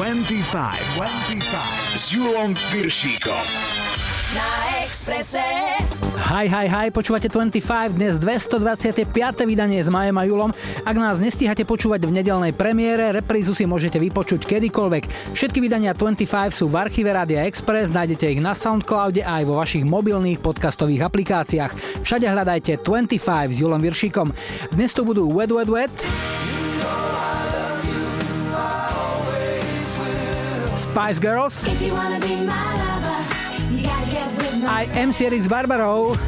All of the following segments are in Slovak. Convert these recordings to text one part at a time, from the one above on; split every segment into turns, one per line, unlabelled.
25. 25. S Julom Piršíkom
na Expresse.
Hi, hi, hi, počúvate 25, dnes 225. vydanie s Majem a Julom. Ak nás nestíhate počúvať v nedelnej premiére, reprízu si môžete vypočuť kedykoľvek. Všetky vydania 25 sú v archíve Radia Express, nájdete ich na Soundcloude aj vo vašich mobilných podcastových aplikáciách. Všade hľadajte 25 s Julom Viršíkom. Dnes tu budú Wed Wed Wed. Spice Girls
lover,
aj MCRX Barbarov.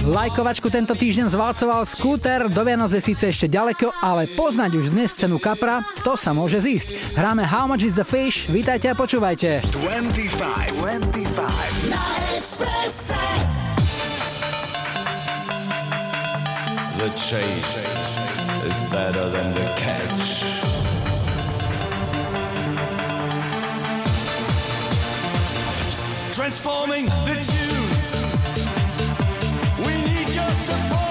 Lajkovačku tento týždeň zvalcoval skúter, do Vianoc je síce ešte ďaleko, ale poznať už dnes cenu kapra, to sa môže zísť. Hráme How Much is the Fish, vítajte a počúvajte.
25, 25
na
The Chase. is better than the catch. transforming the tunes. We need your support.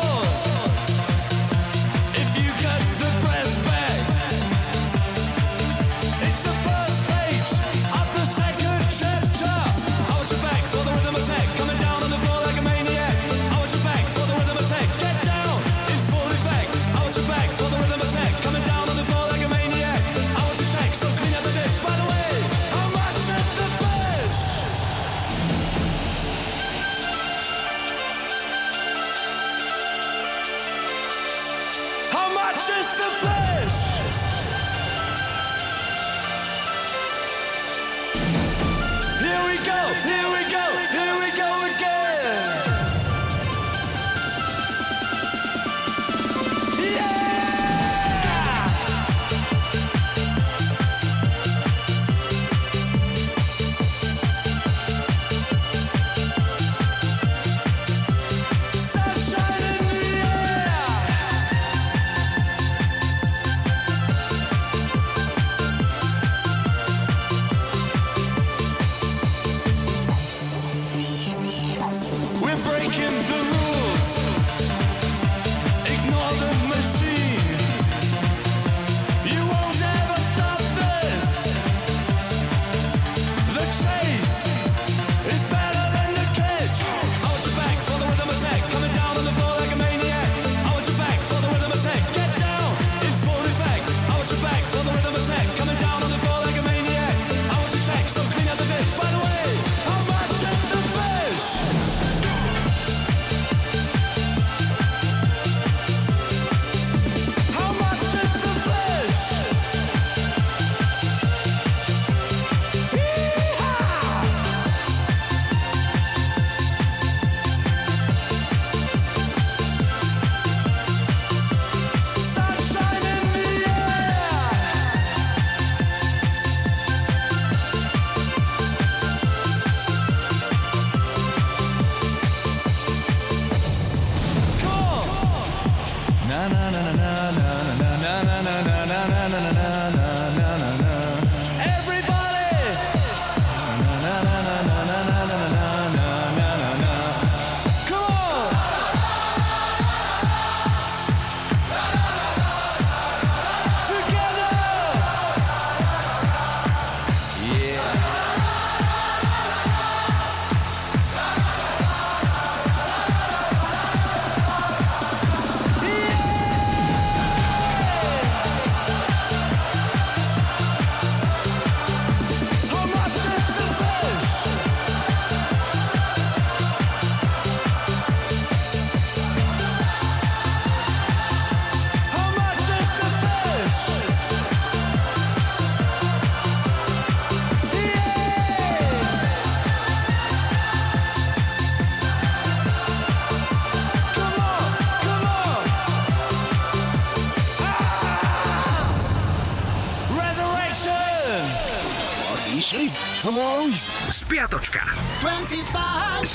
here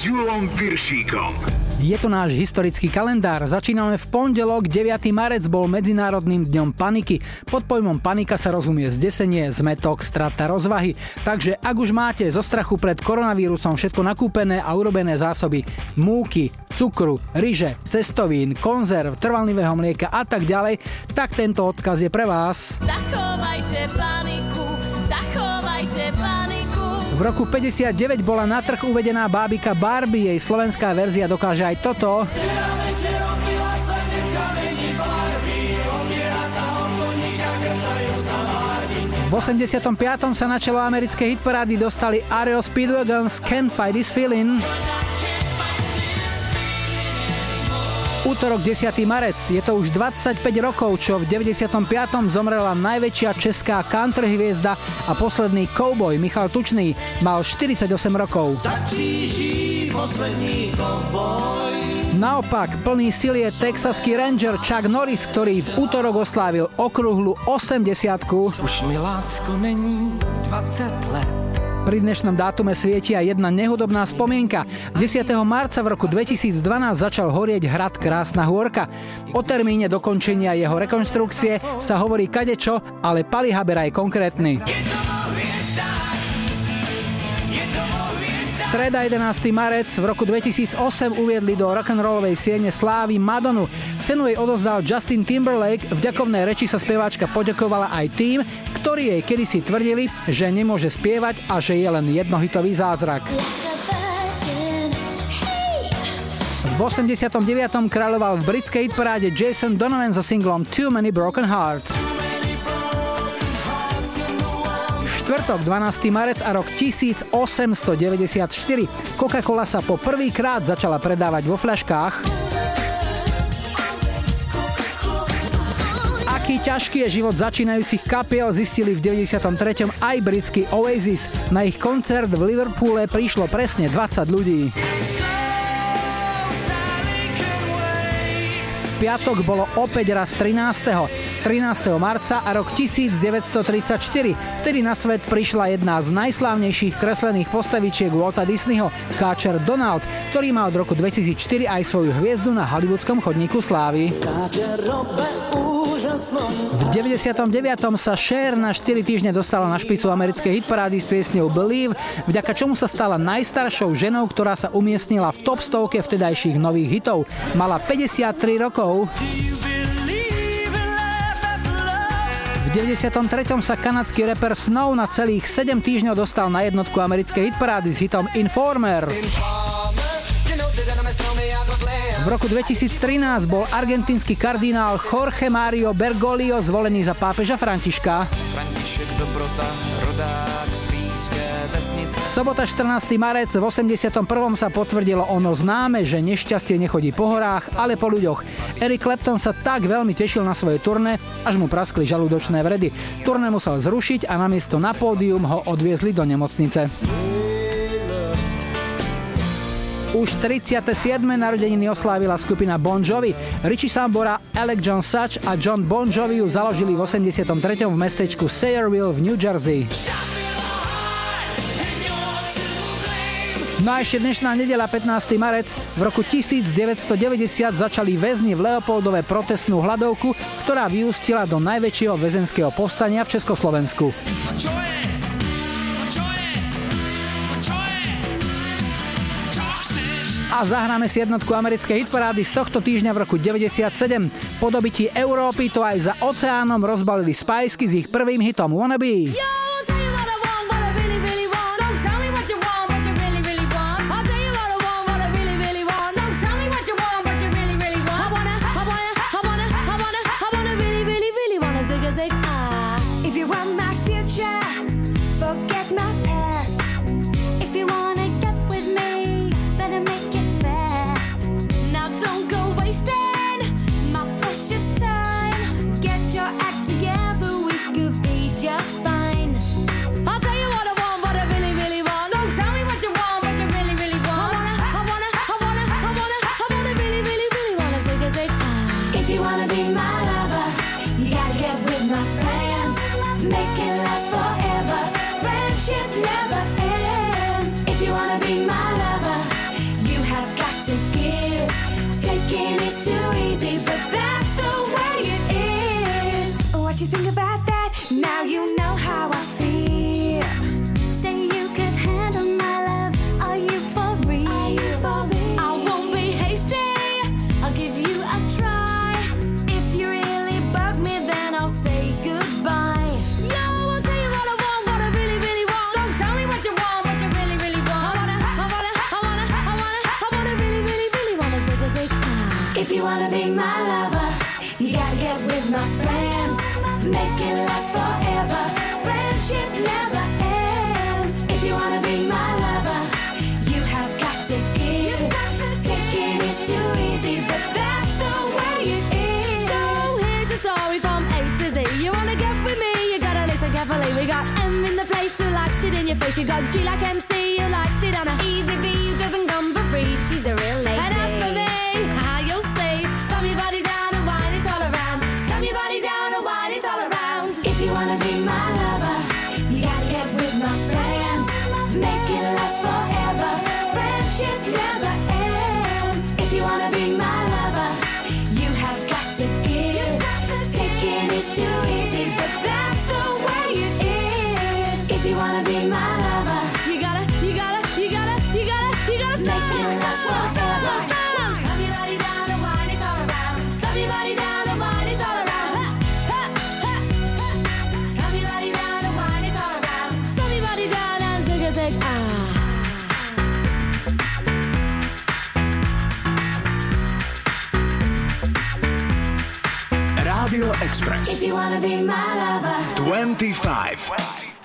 Spiatočka. 25 s Julom Piršíkom.
Je to náš historický kalendár. Začíname v pondelok, 9. marec bol Medzinárodným dňom paniky. Pod pojmom panika sa rozumie zdesenie, zmetok, strata rozvahy. Takže ak už máte zo strachu pred koronavírusom všetko nakúpené a urobené zásoby múky, cukru, ryže, cestovín, konzerv, trvalnivého mlieka a tak ďalej, tak tento odkaz je pre vás.
Zachovajte paniku.
V roku 59 bola na trh uvedená bábika Barbie, jej slovenská verzia dokáže aj toto. V 85. sa na čelo americkej hitparády dostali Ario Speedwagons Can't Fight This Feeling. Útorok 10. marec, je to už 25 rokov, čo v 95. zomrela najväčšia česká country hviezda a posledný cowboy Michal Tučný, mal 48 rokov. Naopak, plný sil je texaský ranger Chuck Norris, ktorý v útorok oslávil okrúhlu 80
Už mi lásko není 20 let.
Pri dnešnom dátume svietia jedna nehodobná spomienka. 10. marca v roku 2012 začal horieť hrad Krásna hôrka. O termíne dokončenia jeho rekonštrukcie sa hovorí kadečo, ale Pali Haber aj konkrétny. Streda 11. marec v roku 2008 uviedli do rock'n'rollovej siene slávy Madonu. Cenu jej odozdal Justin Timberlake, v ďakovnej reči sa speváčka poďakovala aj tým, ktorí jej kedysi tvrdili, že nemôže spievať a že je len jednohitový zázrak. V 89. kráľoval v britskej hitparáde Jason Donovan so singlom Too Many Broken Hearts. Štvrtok, 12. marec a rok 1894. Coca-Cola sa po prvýkrát začala predávať vo fľaškách. Aký ťažký je život začínajúcich kapiel zistili v 93. aj britský Oasis. Na ich koncert v Liverpoole prišlo presne 20 ľudí. Piatok bolo opäť raz 13. 13. marca a rok 1934. Vtedy na svet prišla jedna z najslávnejších kreslených postavičiek Walta Disneyho, káčer Donald, ktorý má od roku 2004 aj svoju hviezdu na hollywoodskom chodníku slávy. V 99. sa Cher na 4 týždne dostala na špicu americkej hitparády s piesňou Believe, vďaka čomu sa stala najstaršou ženou, ktorá sa umiestnila v top stovke vtedajších nových hitov. Mala 53 rokov. V 93. sa kanadský reper Snow na celých 7 týždňov dostal na jednotku americkej hitparády s hitom Informer. V roku 2013 bol argentínsky kardinál Jorge Mario Bergoglio zvolený za pápeža Františka.
František Dobrota, vesnice.
Sobota 14. marec v 81. sa potvrdilo ono známe, že nešťastie nechodí po horách, ale po ľuďoch. Eric Clapton sa tak veľmi tešil na svoje turné, až mu praskli žalúdočné vredy. Turné musel zrušiť a namiesto na pódium ho odviezli do nemocnice. Už 37. narodeniny oslávila skupina Bon Jovi. Richie Sambora, Alec John Such a John Bon Jovi ju založili v 83. v mestečku Sayreville v New Jersey. No a ešte dnešná nedela 15. marec. V roku 1990 začali väzni v Leopoldove protestnú hladovku, ktorá vyústila do najväčšieho väzenského povstania v Československu.
Čo je?
A zahráme si jednotku americkej hitparády z tohto týždňa v roku 97. Po dobití Európy to aj za oceánom rozbalili Spiceky s ich prvým hitom Wanna Be.
you wanna be
my lover, you gotta get with my friends. Make it
likes it in your face. You got G like MC who likes it on a easy
wanna be my lover.
25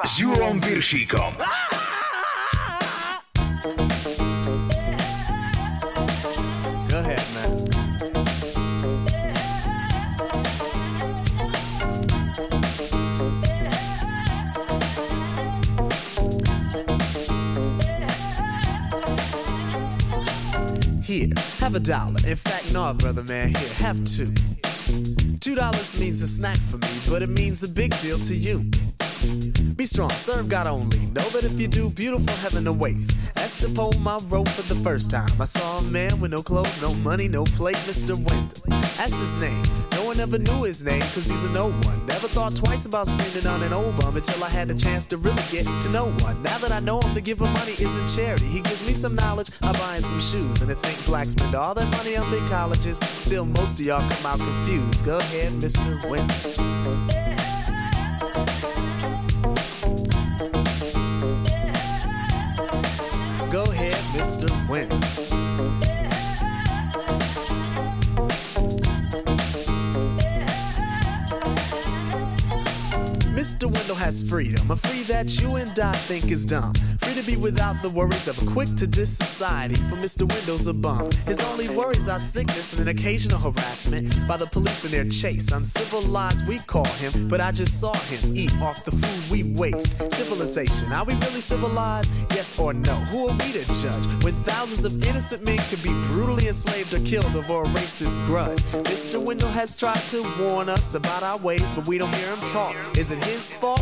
s Julom Piršíkom.
Go ahead, man. Here, have a dollar. In fact, no, brother man, here, have two. Two dollars means a snack for me, but it means a big deal to you. Be strong, serve God only. Know that if you do, beautiful heaven awaits. That's the poem I wrote for the first time. I saw a man with no clothes, no money, no plate, Mr. Wendell. That's his name. One ever knew his name, cause he's a no one. Never thought twice about spending on an old bum until I had the chance to really get to know one. Now that I know him, to give him money isn't charity. He gives me some knowledge, I buy him some shoes. And to think blacks spend all their money on big colleges, still most of y'all come out confused. Go ahead, Mr. Wendell. Go ahead, Mr. Wendell. Has freedom, a free that you and I think is dumb. Free to be without the worries of a quick to this society, for Mr. Wendell's a bum. His only worries are sickness and an occasional harassment by the police in their chase. Uncivilized, we call him, but I just saw him eat off the food we waste. Civilization, are we really civilized? Yes or no? Who are we to judge when thousands of innocent men can be brutally enslaved or killed over a racist grudge? Mr. Wendell has tried to warn us about our ways, but we don't hear him talk. Is it his fault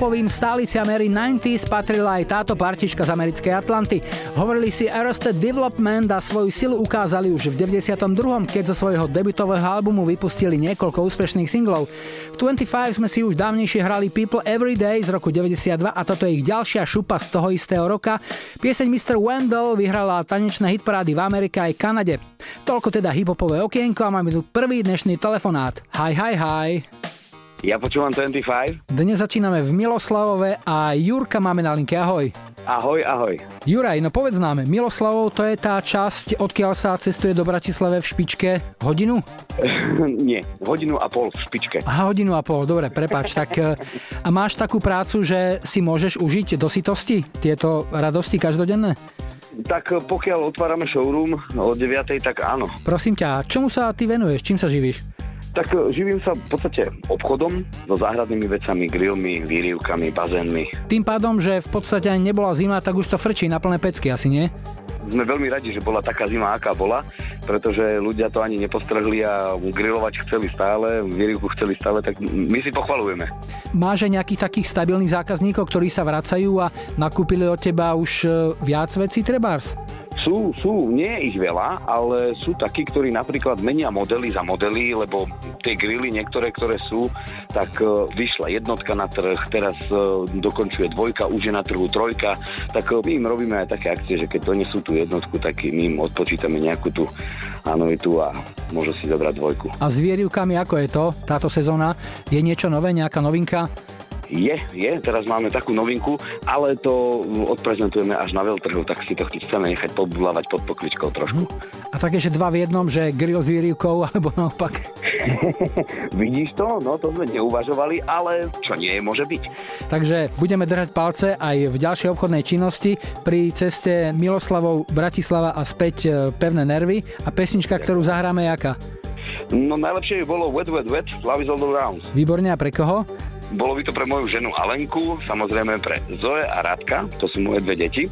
K hiphopovým stáliciam ery 90s patrila aj táto partička z americkej Atlanty. Hovorili si Arrested Development a svoju silu ukázali už v 92., keď zo svojho debutového albumu vypustili niekoľko úspešných singlov. V 25 sme si už dávnejšie hrali People Every Day z roku 92 a toto je ich ďalšia šupa z toho istého roka. Pieseň Mr. Wendell vyhrala tanečné hitparády v Amerike aj Kanade. Toľko teda hiphopové okienko a máme tu prvý dnešný telefonát. Hi, hi, hi.
Ja počúvam 25.
Dnes začíname v Miloslavove a Jurka máme na linke. Ahoj.
Ahoj, ahoj.
Juraj, no povedz nám, Miloslavov to je tá časť, odkiaľ sa cestuje do Bratislave v špičke hodinu?
Nie, hodinu a pol v špičke.
Aha, hodinu a pol, dobre, prepač. tak, e, a máš takú prácu, že si môžeš užiť do sitosti tieto radosti každodenné?
Tak pokiaľ otvárame showroom o 9, tak áno.
Prosím ťa, čomu sa ty venuješ? Čím sa živíš?
Tak e, živím sa v podstate obchodom so záhradnými vecami, grillmi, výrivkami, bazénmi.
Tým pádom, že v podstate ani nebola zima, tak už to frčí na plné pecky, asi nie?
Sme veľmi radi, že bola taká zima, aká bola, pretože ľudia to ani nepostrhli a grillovať chceli stále, výrivku chceli stále, tak my si pochvalujeme.
Máš aj nejakých takých stabilných zákazníkov, ktorí sa vracajú a nakúpili od teba už e, viac vecí trebárs?
Sú, sú, nie je ich veľa, ale sú takí, ktorí napríklad menia modely za modely, lebo tie grily niektoré, ktoré sú, tak e, vyšla jednotka na trh, teraz e, dokončuje dvojka, už je na trhu trojka, tak my im robíme aj také akcie, že keď donesú tú jednotku, tak my odpočítame nejakú tú anuitu a môžu si zobrať dvojku.
A s výrivkami, ako je to táto sezóna? Je niečo nové, nejaká novinka?
Je, je, teraz máme takú novinku, ale to odprezentujeme až na veľtrhu, tak si to chceme nechať podbulávať pod pokličkou trošku.
A také, že dva v jednom, že grill s výrivkou, alebo naopak.
Vidíš to? No to sme neuvažovali, ale čo nie je, môže byť.
Takže budeme držať palce aj v ďalšej obchodnej činnosti pri ceste Miloslavov Bratislava a späť e, pevné nervy. A pesnička, ktorú zahráme, je aká?
No najlepšie by bolo Wet Wet Wet, Love is all around.
Výborne, a pre koho?
Bolo by to pre moju ženu Alenku, samozrejme pre Zoe a Radka, to sú moje dve deti,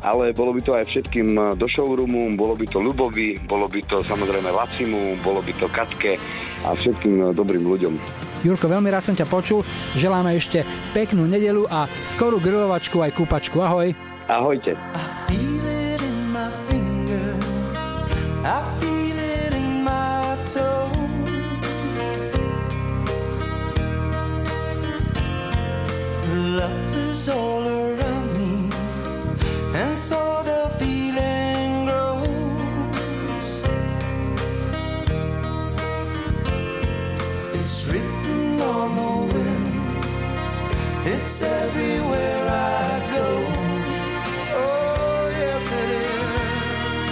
ale bolo by to aj všetkým do showroomu, bolo by to Ľubovi, bolo by to samozrejme Lacimu, bolo by to Katke a všetkým dobrým ľuďom.
Jurko, veľmi rád som ťa počul. Želáme ešte peknú nedelu a skorú grilovačku aj kúpačku. Ahoj.
Ahojte.
Love is all around It's written on the wind, it's everywhere I go. Oh, yes, it is.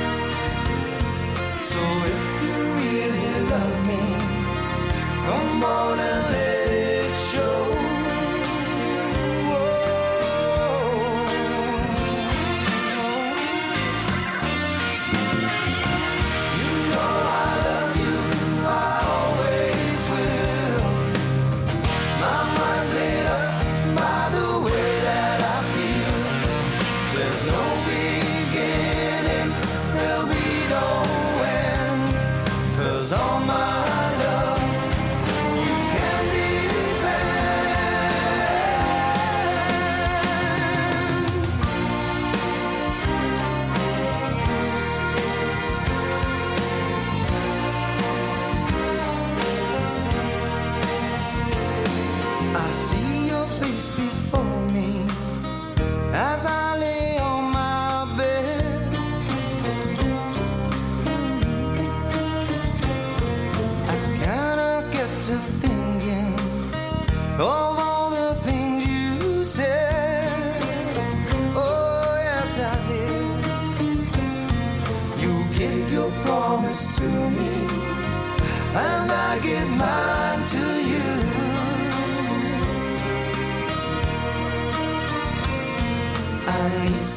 So if you really love me, come on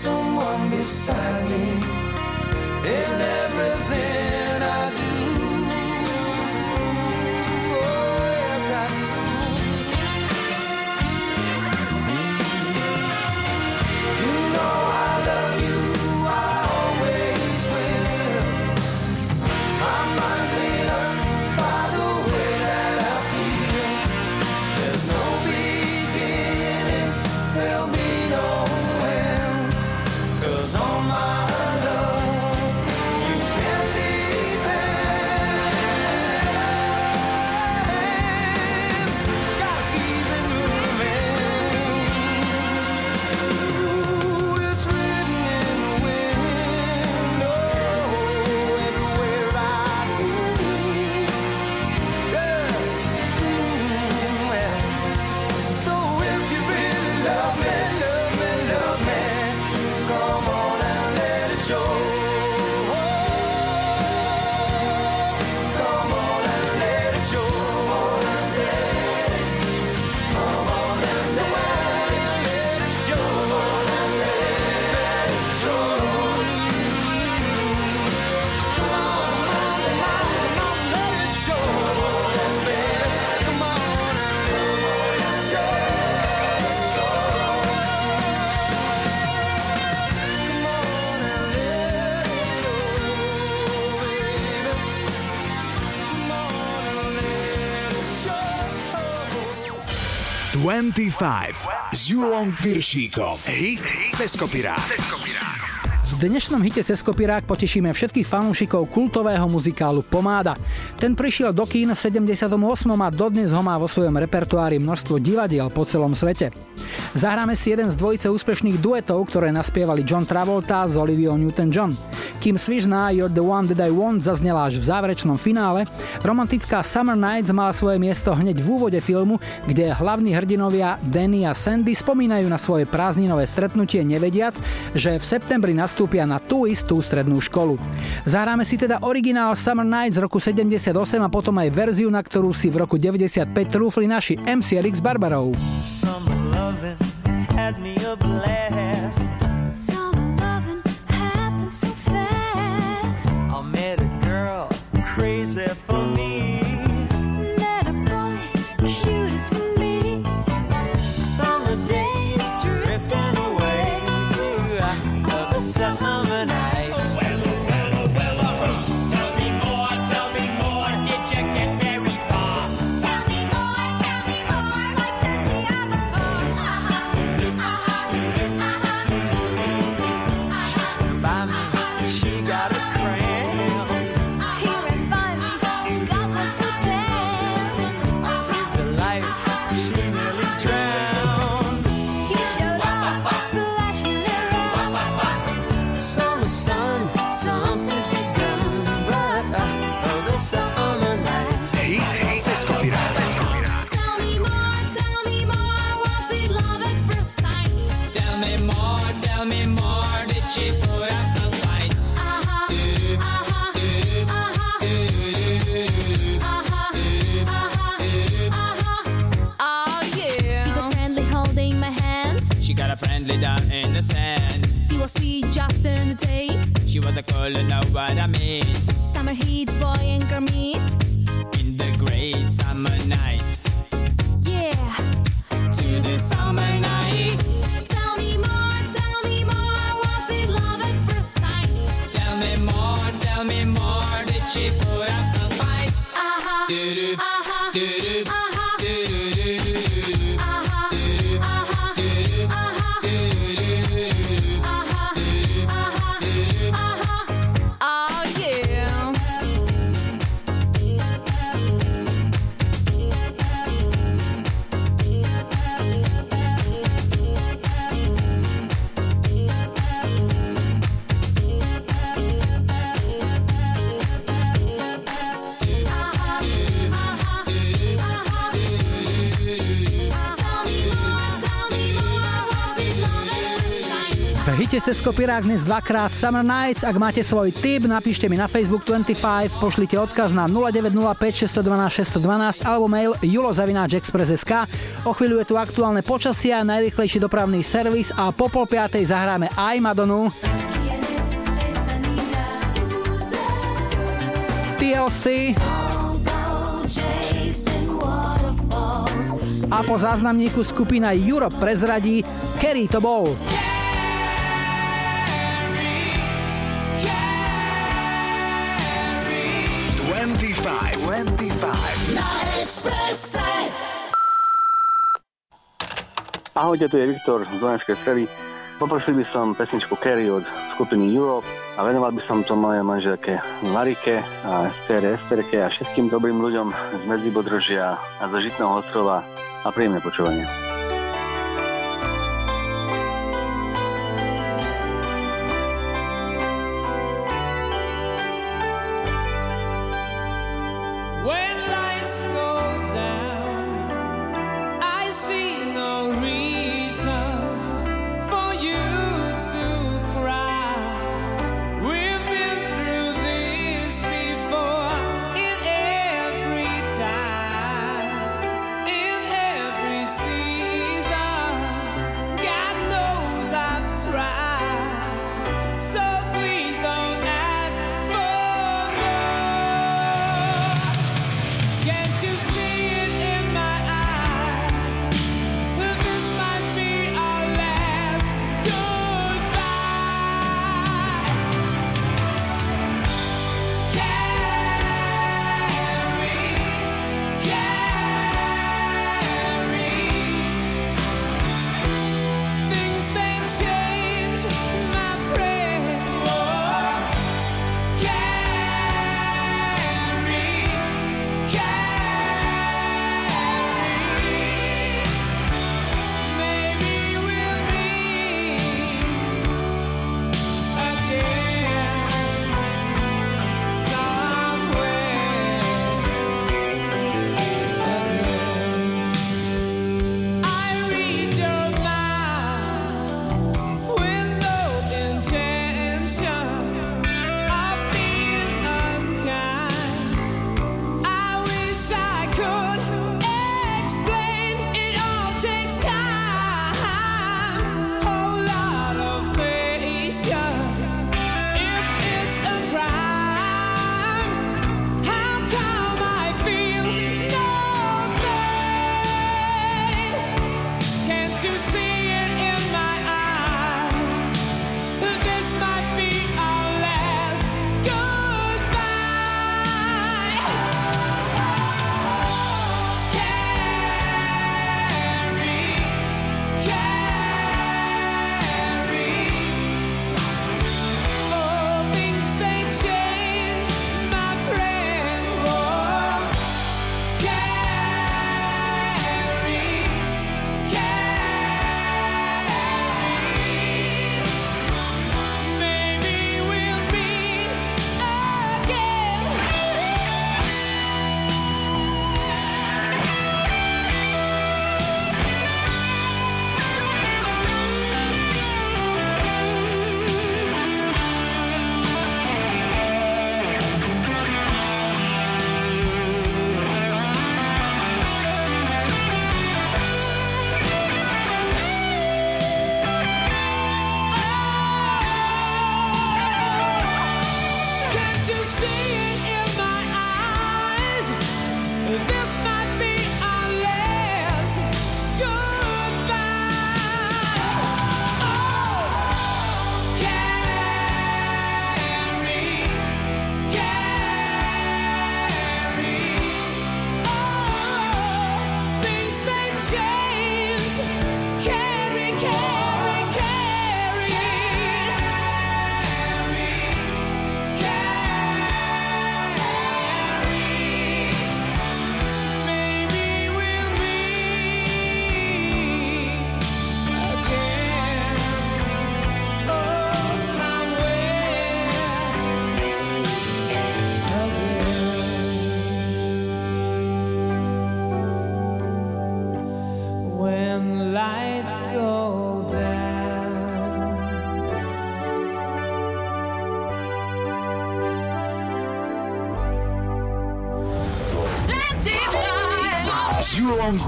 someone beside me in everything
25 s Julom Piršíkom. Hit cez kopirát.
V dnešnom hite cez kopirák potešíme všetkých fanúšikov kultového muzikálu Pomáda. Ten prišiel do kín v 78. a dodnes ho má vo svojom repertoári množstvo divadiel po celom svete. Zahráme si jeden z dvojice úspešných duetov, ktoré naspievali John Travolta s Olivia Newton-John. Kým svižná You're the One That I Want zaznela až v záverečnom finále, romantická Summer Nights mala svoje miesto hneď v úvode filmu, kde hlavní hrdinovia Danny a Sandy spomínajú na svoje prázdninové stretnutie nevediac, že v septembri nastúpia na tú istú strednú školu. Zahráme si teda originál Summer Nights z roku 78 a potom aj verziu, na ktorú si v roku 95 trúfli naši MCLX Barbarov.
Summer loving had me a blast.
Summer loving happens so fast.
I met a girl crazy for She
was
a girl, you know what I mean.
Summer heat, boy and girl
hite cez kopirák dnes dvakrát Summer Nights. Ak máte svoj tip, napíšte mi na Facebook 25, pošlite odkaz na 0905 612 612 alebo mail julozavináčexpress.sk. O chvíľu je tu aktuálne počasie najrychlejší dopravný servis a po pol piatej zahráme aj Madonu. TLC a po záznamníku skupina Europe prezradí, Kerry to bol.
Twenty-five. Twenty-five.
Ahojte, tu je Viktor z Dunajskej stredy. Poprosil by som pesničku Kerry od skupiny Europe a venoval by som to mojej manželke Marike a Estere, Esterke a všetkým dobrým ľuďom z Medzibodržia a zo Žitného ostrova a príjemné počúvanie.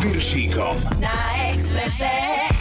Julom Piršíkom.
Na Expresse.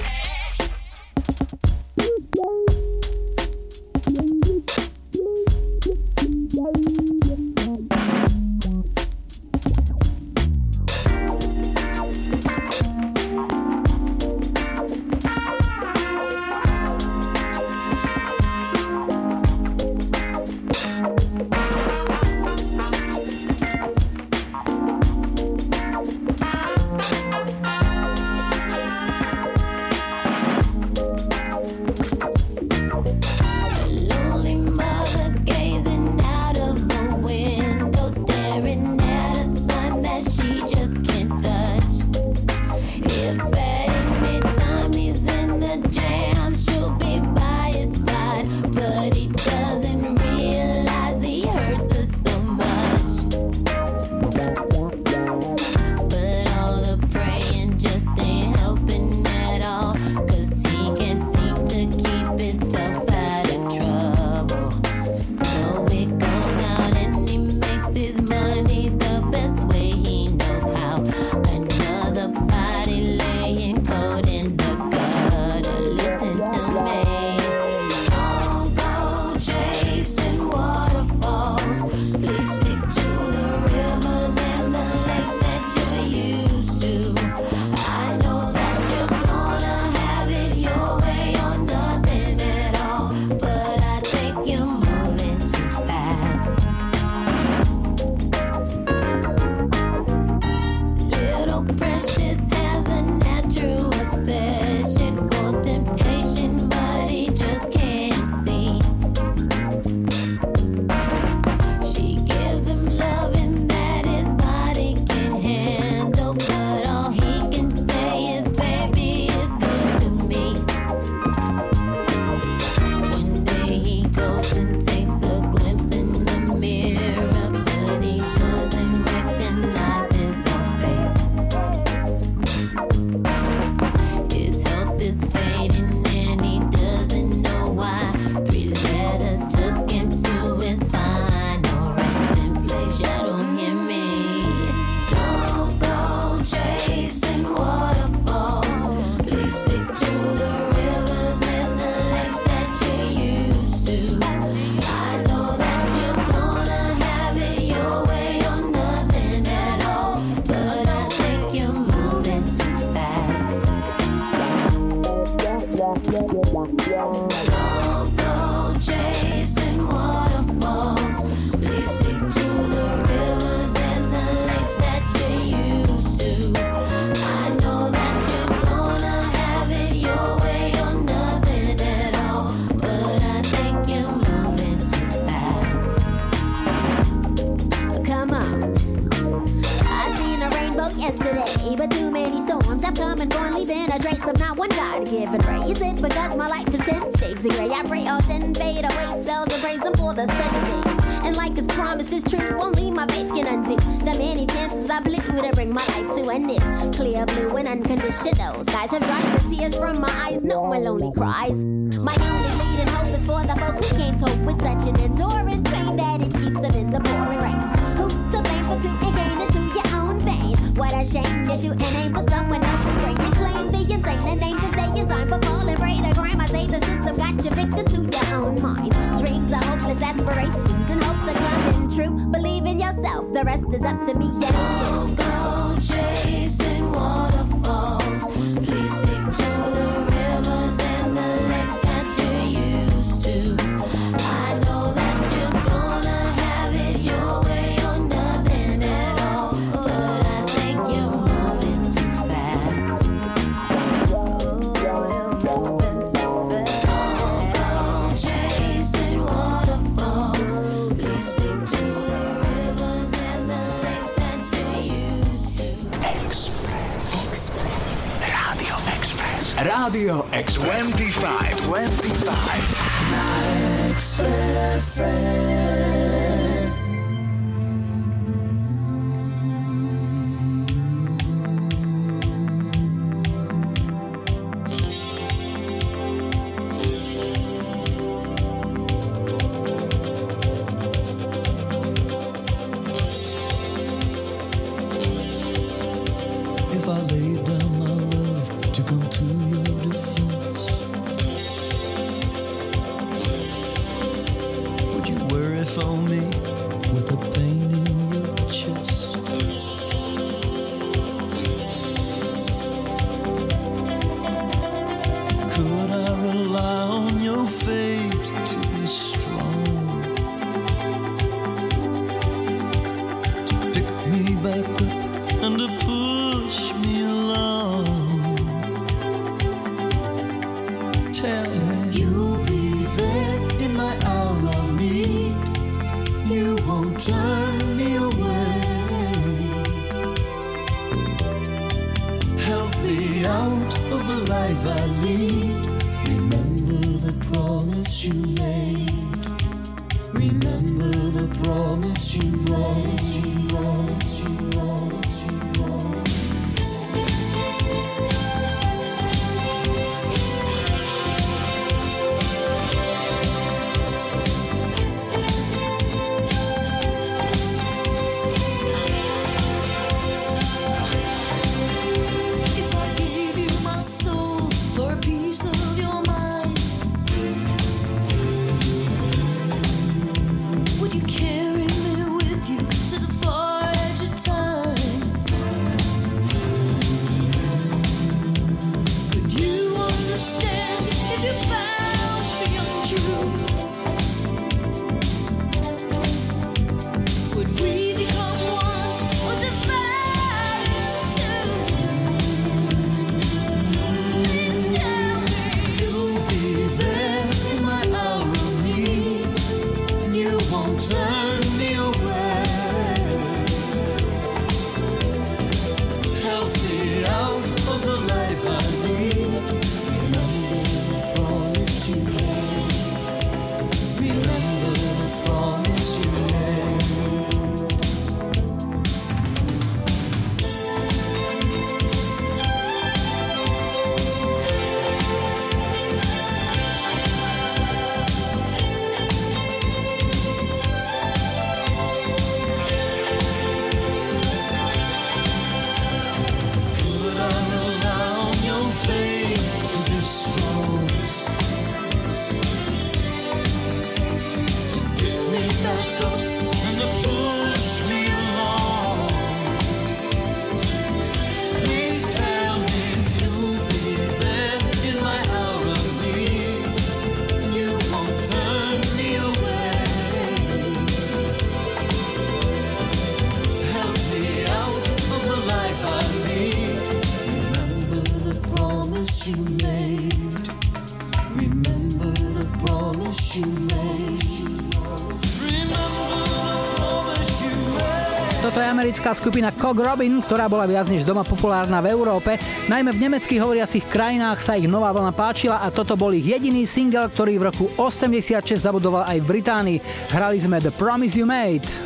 americká skupina Cog Robin, ktorá bola viac než doma populárna v Európe. Najmä v nemeckých hovoriacich krajinách sa ich nová vlna páčila a toto bol ich jediný single, ktorý v roku 86 zabudoval aj v Británii. Hrali sme The Promise You Made.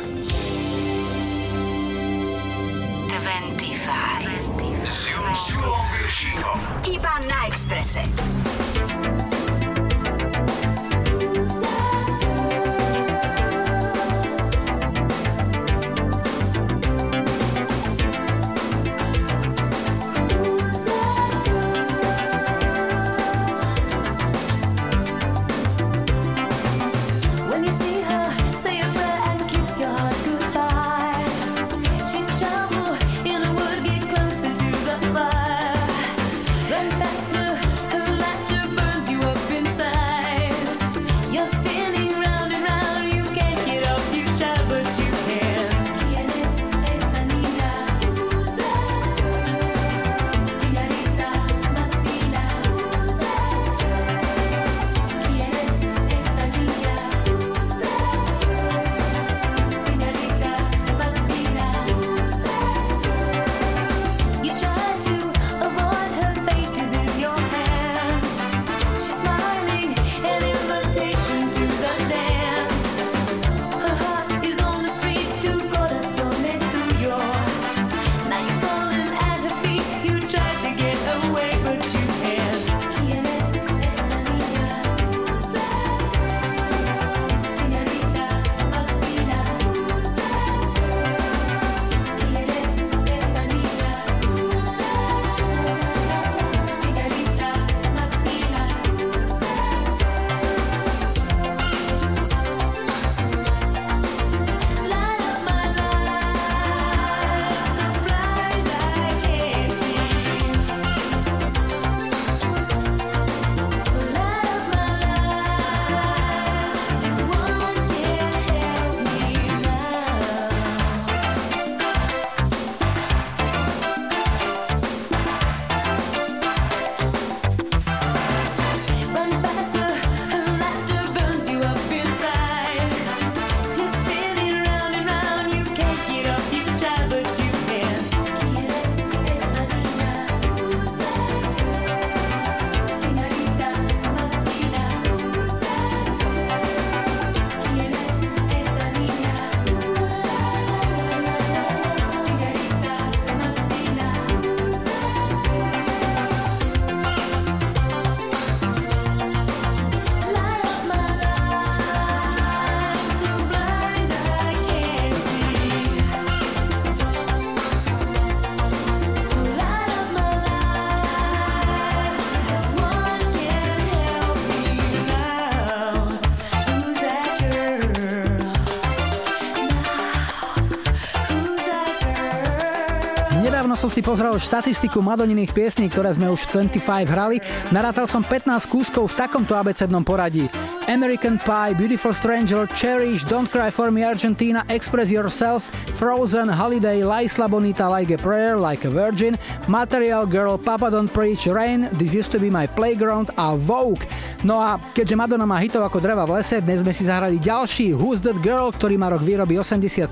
Si pozrel štatistiku Madoniných piesní, ktoré sme už v 25 hrali. Narátal som 15 kúskov v takomto abecednom poradí. American Pie, Beautiful Stranger, Cherish, Don't Cry For Me Argentina, Express Yourself, Frozen, Holiday, La Isla Bonita, Like a Prayer, Like a Virgin, Material Girl, Papa Don't Preach, Rain, This Used To Be My Playground a Vogue. No a keďže Madonna má hitov ako dreva v lese, dnes sme si zahrali ďalší Who's That Girl, ktorý má rok výroby 87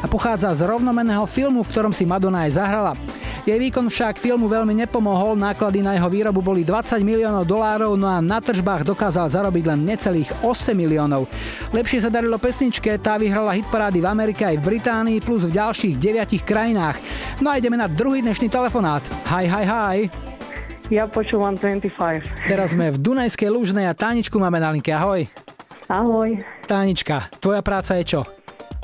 a pochádza z rovnomenného filmu, v ktorom si Madonna aj zahrala. Jej výkon však filmu veľmi nepomohol, náklady na jeho výrobu boli 20 miliónov dolárov, no a na tržbách dokázal zarobiť len necelých 8 miliónov. Lepšie sa darilo pesničke, tá vyhrala hitparády v Amerike aj v Británii plus v ďalších 9 krajinách. No a ideme na druhý dnešný telefonát. Hi, hi, hi.
Ja počúvam 25.
Teraz sme v Dunajskej Lužnej a Táničku máme na linke. Ahoj.
Ahoj.
Tánička, tvoja práca je čo?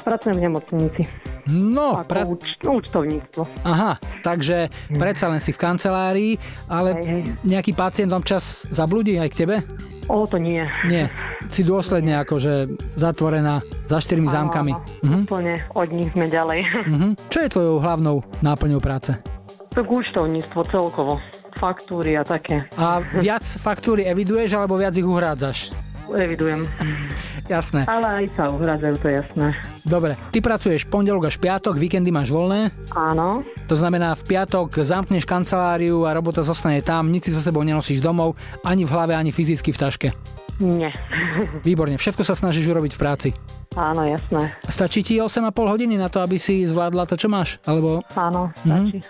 Pracujem v nemocnici.
No,
Ako pra... úč- účtovníctvo.
Aha, takže predsa len si v kancelárii, ale
Hej, hej.
nejaký pacient občas zabludí aj k tebe?
O, to nie.
Nie, si dôsledne akože zatvorená za štyrmi
Áno,
zámkami.
áno.
Mhm.
Úplne od nich sme ďalej.
Mhm. Čo je tvojou hlavnou náplňou práce?
Tak účtovníctvo celkovo. Faktúry a také.
A viac faktúry eviduješ, alebo viac ich uhrádzaš?
Evidujem.
Jasné.
Ale aj sa uhradzajú, to je jasné.
Dobre, ty pracuješ pondelok až piatok, víkendy máš voľné?
Áno.
To znamená, v piatok zamkneš kanceláriu a robota zostane tam, nič si so sebou nenosíš domov, ani v hlave, ani fyzicky v taške.
Nie.
Výborne, všetko sa snažíš urobiť v práci.
Áno, jasné.
Stačí ti 8,5 hodiny na to, aby si zvládla to, čo máš? Alebo
Áno, stačí.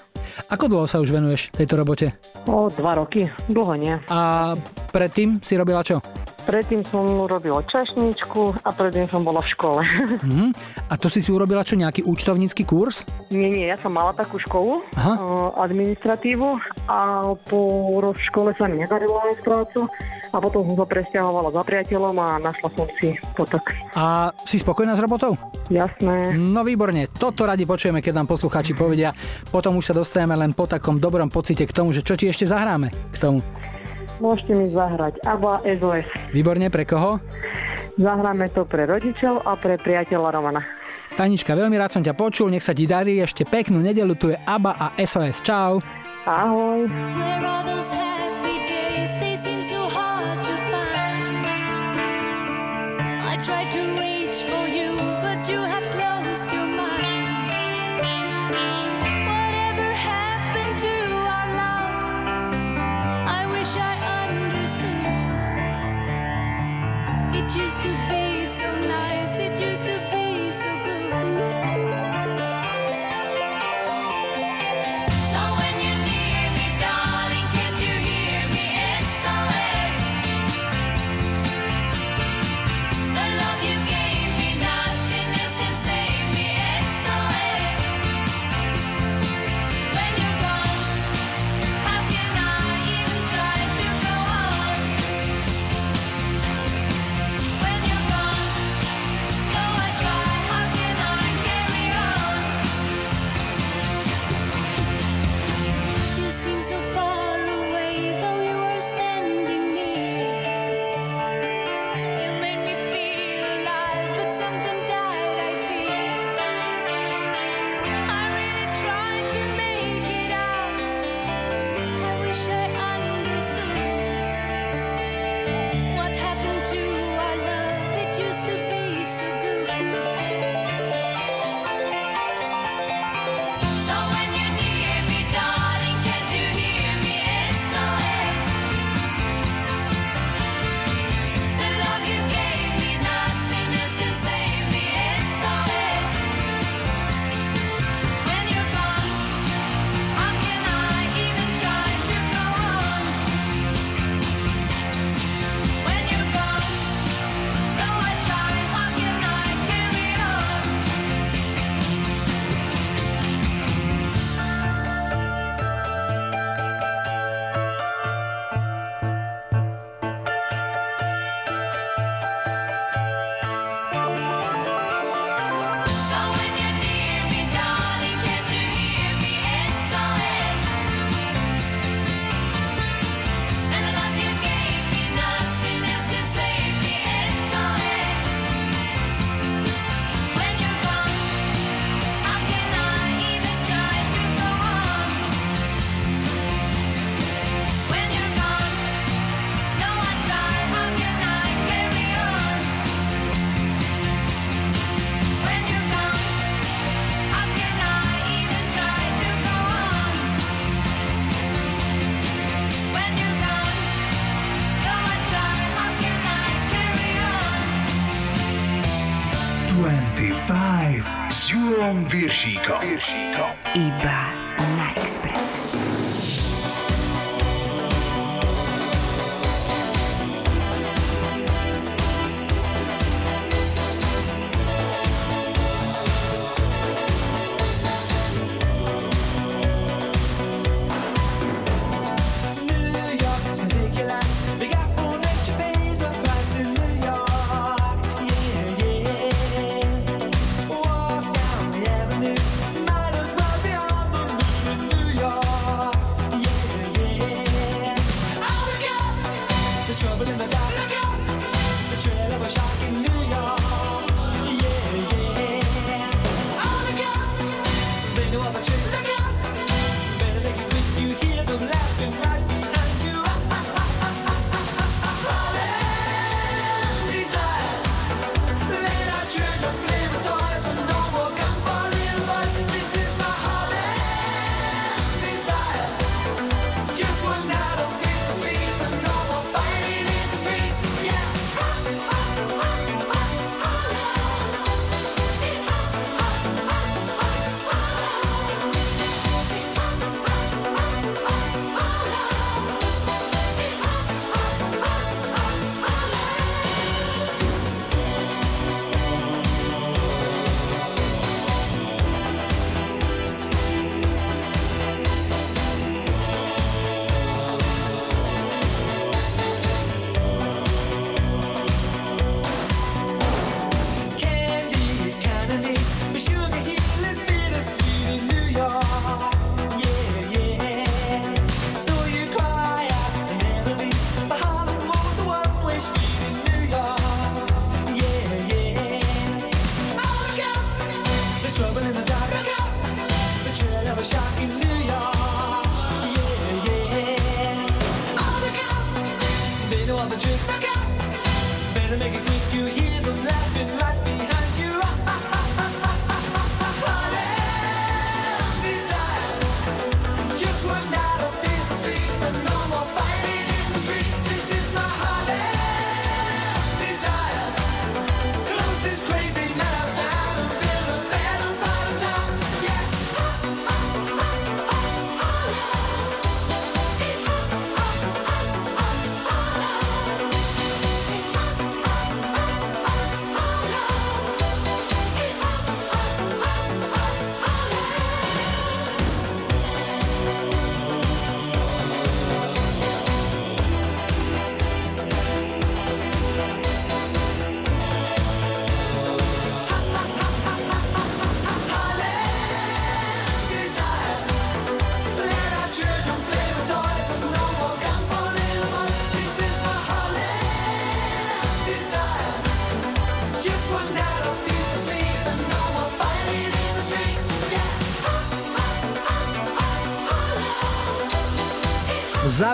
ako dlho sa už venuješ tejto robote?
O, dva roky. Dlho nie.
A predtým si robila čo?
Predtým som robila čašničku a predtým som bola v škole.
Mhm. A to si si urobila čo, nejaký účtovnícky kurz?
Nie, nie, ja som mala takú školu,
Aha.
uh, administratívu a po ro- škole sa mi nedarilo nájsť prácu a potom som sa presťahovala za priateľom a našla som si to tak.
A si spokojná s robotou?
Jasné.
No výborne, toto radi počujeme, keď nám poslucháči povedia. Potom už sa dostaneme len po takom dobrom pocite k tomu, že čo ti ešte zahráme k tomu.
Môžete mi zahrať ABBA SOS.
Výborne, pre koho?
Zahráme to pre rodičov a pre priateľa Romana.
Tanička, veľmi rád som ťa počul, nech sa ti darí, ešte peknú nedelu, tu je ABBA a SOS. Čau.
Ahoj.
Where are those happy days? They seem so hard to find. I tried to used to
Iba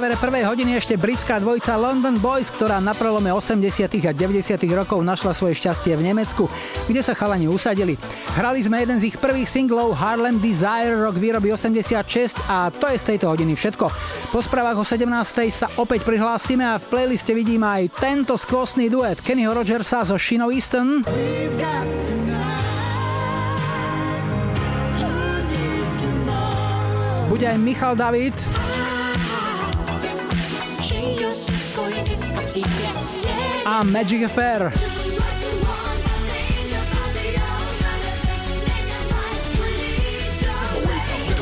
závere prvej hodiny ešte britská dvojica London Boys, ktorá na prelome 80. a 90. rokov našla svoje šťastie v Nemecku, kde sa chalani usadili. Hrali sme jeden z ich prvých singlov Harlem Desire, rok výroby 86 a to je z tejto hodiny všetko. Po správach o 17. sa opäť prihlásime a v playliste vidím aj tento skvostný duet Kennyho Rogersa so Shinou Easton. Bude aj Michal David. A Magic Affair.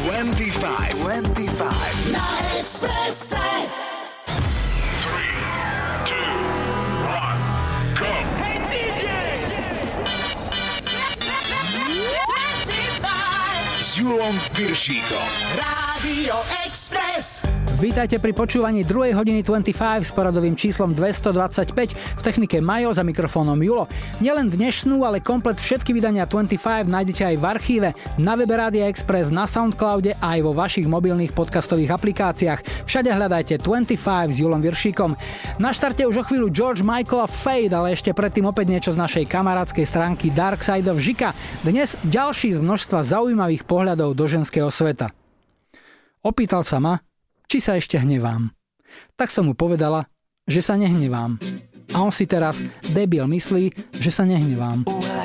Twenty-five. Twenty-five.
Na Rádio Express.
Vítajte pri počúvaní 2. hodiny 25 s poradovým číslom 225 v technike Majo za mikrofónom Julo. Nielen dnešnú, ale komplet všetky vydania 25 nájdete aj v archíve, na webe Rádia Express, na Soundcloude a aj vo vašich mobilných podcastových aplikáciách. Všade hľadajte 25 s Julom Viršíkom. Na štarte už o chvíľu George Michael a Fade, ale ešte predtým opäť niečo z našej kamarádskej stránky Dark Side of Žika. Dnes ďalší z množstva zaujímavých pohľadov do ženského sveta. Opýtal sa ma, či sa ešte hnevám. Tak som mu povedala, že sa nehnevám. A on si teraz, debil, myslí, že sa nehnevám.
Well,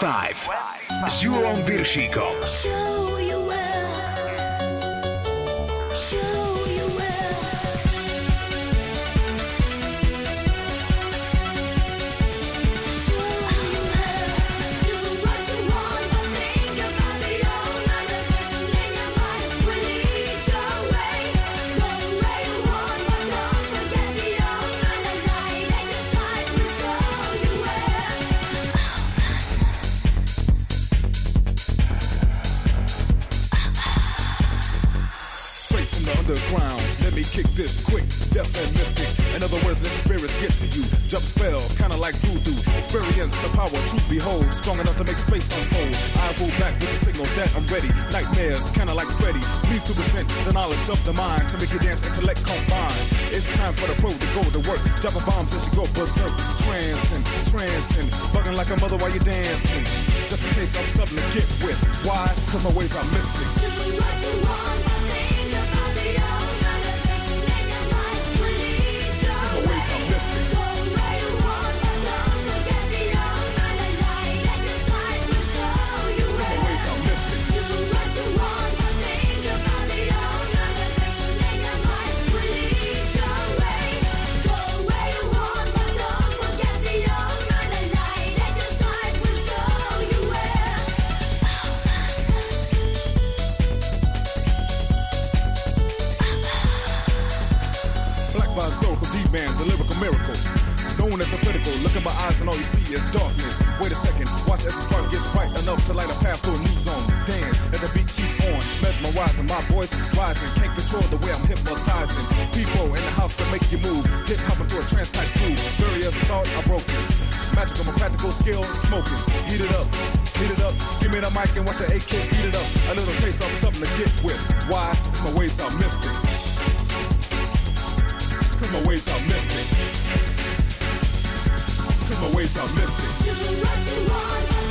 25 s Julom Viršíkom.
Eyes roll back with the signal that I'm ready. Nightmares, kinda like Freddy. Please to present the knowledge of the mind to make you dance, intellect combine. It's time for the pro to go to work. Dropping bombs as you go berserk. Trancing, trancing, bugging like a mother while you're dancing. Just in case I'm something to get with. Why? Cause my ways are mystic. Black look in my eyes and all you see is darkness. Wait a second, watch as the spark gets bright enough to light a path to a new zone. Dance as the beat keeps on, mesmerizing my voice rising. Can't control the way I'm hypnotizing. People in the house to make you move. Hip hopping through a trance type groove. Barriers thought are broken. Magical, my practical skill, smoking. Heat it up, heat it up. Give me the mic and watch the AK heat it up. A little taste of something to get with. Why? My ways are mystic. Cause my ways are mystic. Cause my ways are mystic. Cause my ways are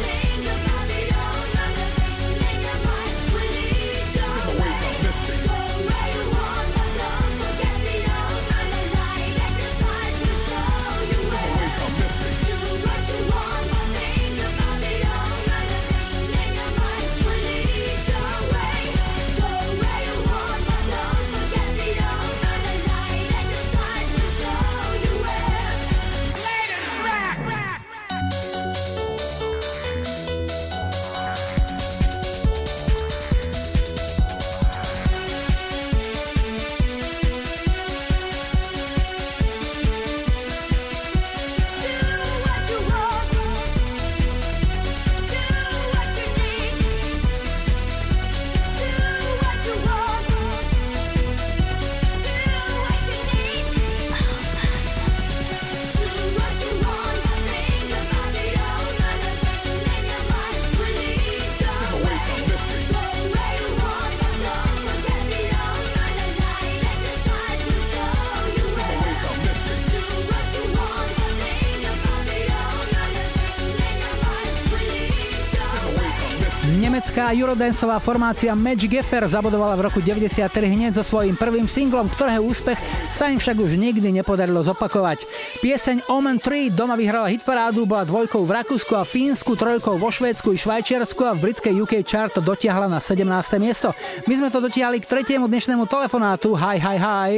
eurodanceová formácia Magic Effer zabudovala v roku 93 hneď so svojím prvým singlom, ktorého úspech sa im však už nikdy nepodarilo zopakovať. Pieseň Omen 3 doma vyhrala hitparádu, bola dvojkou v Rakúsku a Fínsku, trojkou vo Švédsku i Švajčiarsku a v britskej UK chart dotiahla na 17. miesto. My sme to dotiahli k tretiemu dnešnému telefonátu. Hi, hi, hi.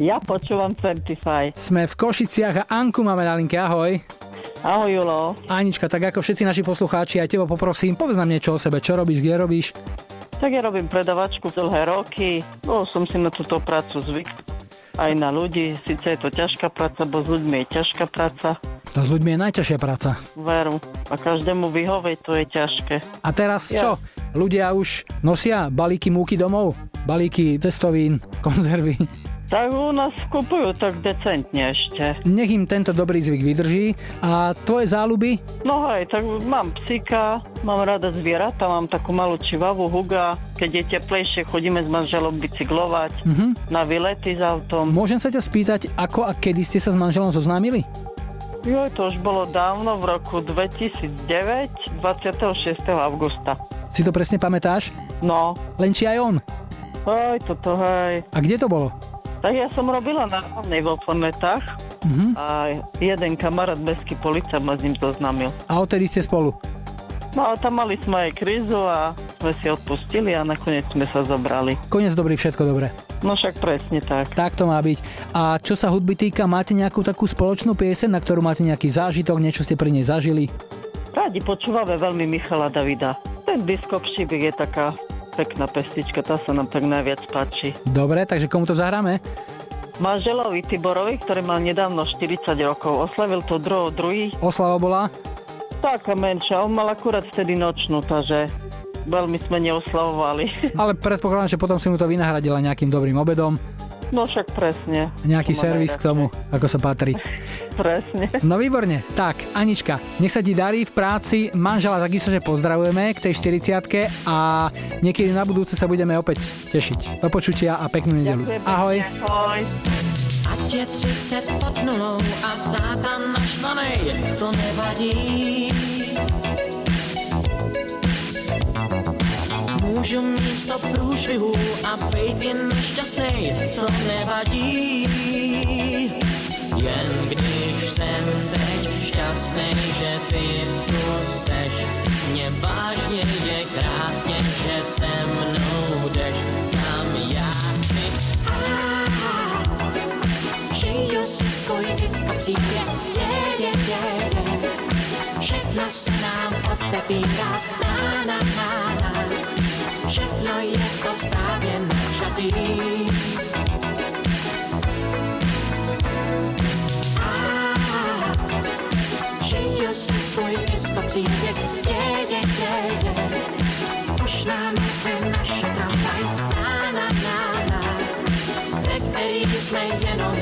Ja počúvam 25.
Sme v Košiciach a Anku máme na linke. Ahoj.
Ahoj Julo.
Anička, tak ako všetci naši poslucháči, aj teba poprosím, povedz nám niečo o sebe, čo robíš, kde robíš.
Tak ja robím predavačku dlhé roky. Bol som si na túto prácu zvyk. Aj na ľudí. Sice je to ťažká práca, bo s ľuďmi je ťažká práca.
To s ľuďmi je najťažšia práca.
Veru. A každému vyhovieť to je ťažké.
A teraz
Ja.
čo? Ľudia už nosia balíky múky domov? Balíky cestovín, konzervy?
Tak u nás kupujú tak decentne ešte.
Nech im tento dobrý zvyk vydrží. A tvoje záľuby?
No hej, tak mám psíka, mám rada zvieratá, mám takú malú čivavu Huga. Keď je teplejšie, chodíme s manželom bicyklovať
Mhm.
na výlety s autom.
Môžem sa ťa spýtať, ako a kedy ste sa s manželom zoznámili?
Jo, to už bolo dávno, v roku 2009, 26. augusta.
Si to presne pamätáš?
No.
Len či aj on?
Aj, toto hej.
A kde to bolo?
Tak ja som robila na hlavnej vo Fornetách
Mhm.
a jeden kamarát mestský policia ma s ním zoznámil.
A odtedy ste spolu?
No a tam mali sme aj krízu a sme si odpustili a nakoniec sme sa zobrali.
Konec dobrý, všetko dobré.
No však presne tak.
Tak to má byť. A čo sa hudby týka, máte nejakú takú spoločnú pieseň, na ktorú máte nejaký zážitok, niečo ste pri nej zažili?
Rádi počúvame veľmi Michala Davida. Ten disko Pšíbik je taká pekná pestička, tá sa nám tak najviac páči.
Dobre, takže komu to zahráme?
Manželovi Tiborovi, ktorý mal nedávno 40 rokov, oslavil to druho druhý.
Oslava bola?
Taká menšia, on mal akurát vtedy nočnú, takže veľmi sme neoslavovali.
Ale predpokladám, že potom si mu to vynahradila nejakým dobrým obedom,
No však presne.
nejaký servis k tomu, ako sa patrí.
Presne.
No výborne. Tak, Anička, nech sa ti darí v práci. Manžela takisto, že pozdravujeme k tej 40 a niekedy na budúce sa budeme opäť tešiť. Do počutia a peknú nedelu. Ahoj.
Ahoj.
Ať je 30 pod nulou a táta naštvanej, to nevadí. Můžu mít sto průšvihů a být jen nešťastnej, to nevadí. Jen když jsem teď šťastnej, že ty tu seš, mě vážně je krásně, že se mnou jdeš, kam já chci.
Žiju si svůj disko příběh, je, je, je, je. Všechno se nám otevírá, správně načatý. A, si svůj disko příběh, je, je, je, je. Už nám jde naše tramvaj, na, na, na, na. Ve který jsme jenom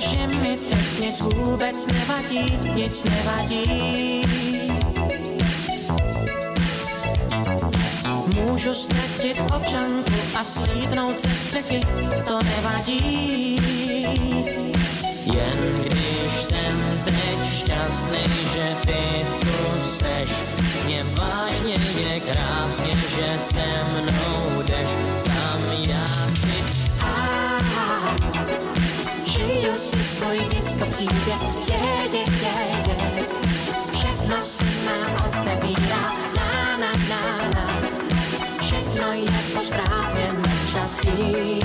že mi nic vůbec nevadí, nic nevadí. Můžu ztratit občanku a slídnout ze střechy, to nevadí. Jen když jsem teď šťastný, že ty tu seš, mě vážně je krásně, že se mnou jdeš,
Žiju si svůj disko příběh, je, je, je, je. Všechno se nám otevírá, na, na, na, na. Všechno je to správně načatý.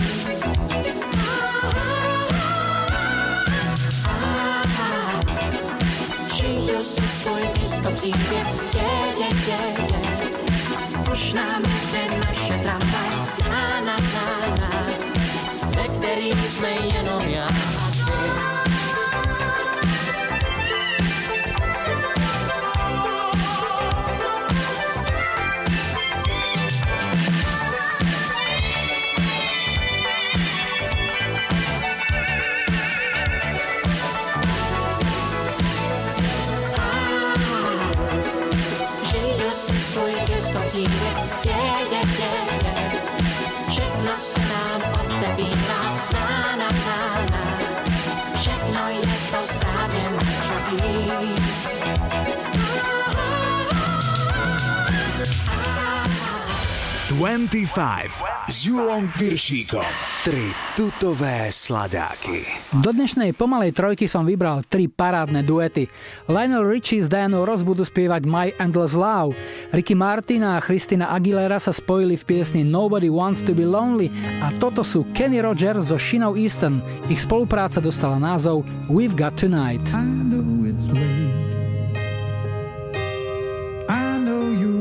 Žiju si svůj disko příběh, je, je, je, je. Už nám jde naše tramvaj, na, na, na, na. is moja.
25 s Julom Piršíkom. Tri tutové sladáky.
Do dnešnej pomalej trojky som vybral tri parádne duety. Lionel Richie s Dianou Ross budú spievať My Endless Love. Ricky Martina a Christina Aguilera sa spojili v piesni Nobody Wants to be Lonely a toto sú Kenny Rogers so Shinou Easton. Ich spolupráca dostala názov We've Got Tonight.
I know it's late. I know you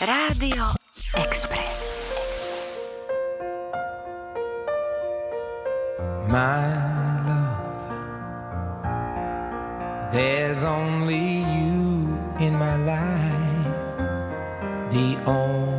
Rádio Express.
My love, there's only you in my life, the only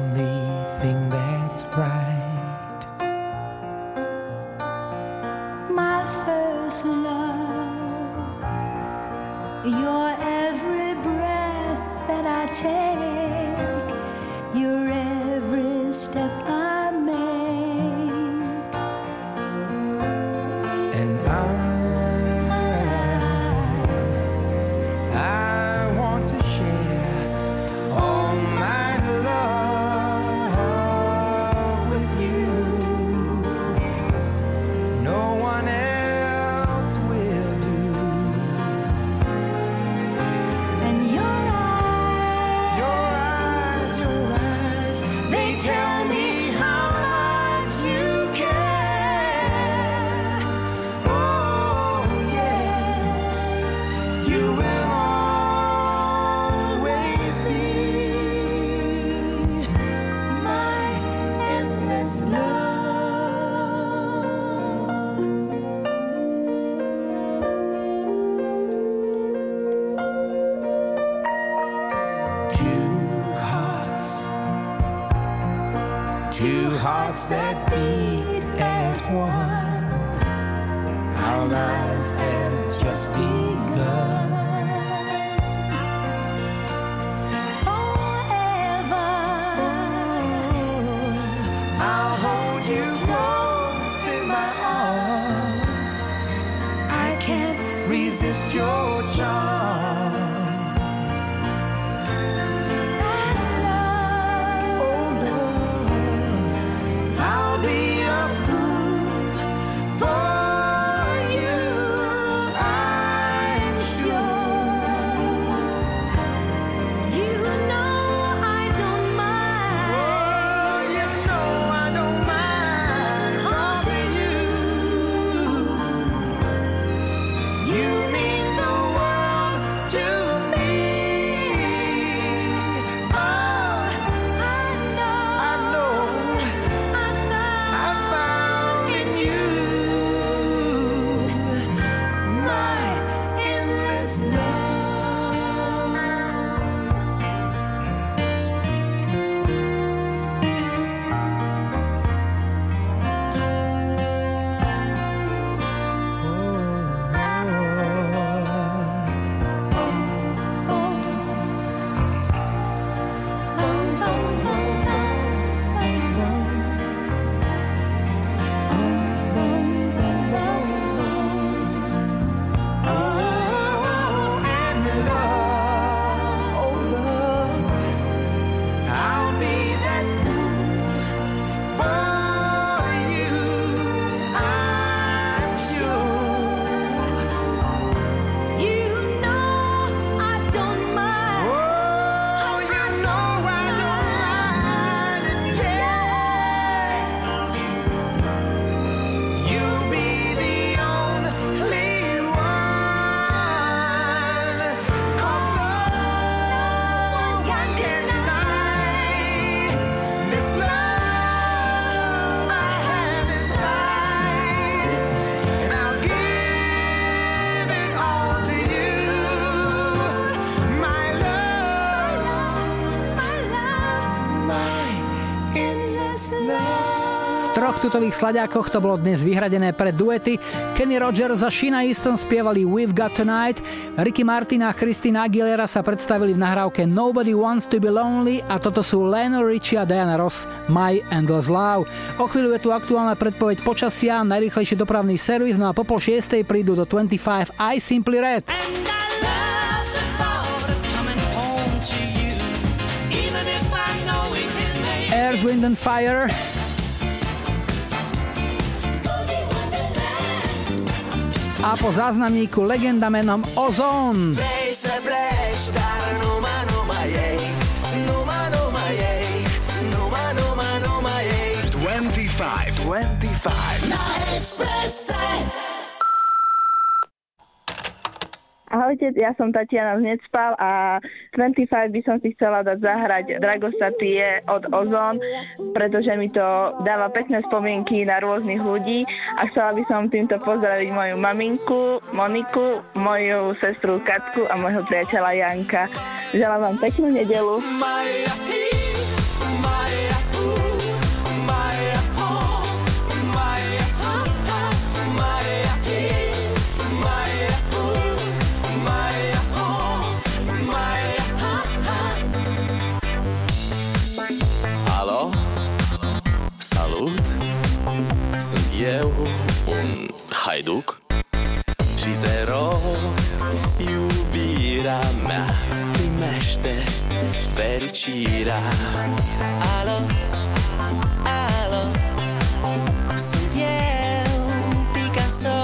rokových sladákoch to
bolo dnes vyhradené pre duety. Kenny Rogers a Sheena Easton spievali We've Got Tonight, Ricky Martin a Christina Aguilera sa predstavili v nahrávke Nobody Wants to Be Lonely a toto sú Len Richie a Diana Ross My Endless Love. O chvíľu je tu aktuálna predpoveď počasia, najrychlejší dopravný servis, no a po pol šiestej prídu do 25 I Simply Red. Earth, Wind and Fire a po záznamníku legenda menom Ozone.
Five.
25.
Ahojte, ja som Tatiana z Necpal a 25 by som si chcela dať zahrať Dragostatie od Ozon, pretože mi to dáva pekné spomienky na rôznych ľudí a chcela by som týmto pozdraviť moju maminku Moniku, moju sestru Katku a môjho priateľa Janka. Želám vám peknú nedelu.
My Salut! Sunt eu, un haiduc Și te rog, iubirea mea Primește fericirea Alo? Alo? Sunt eu, Picasso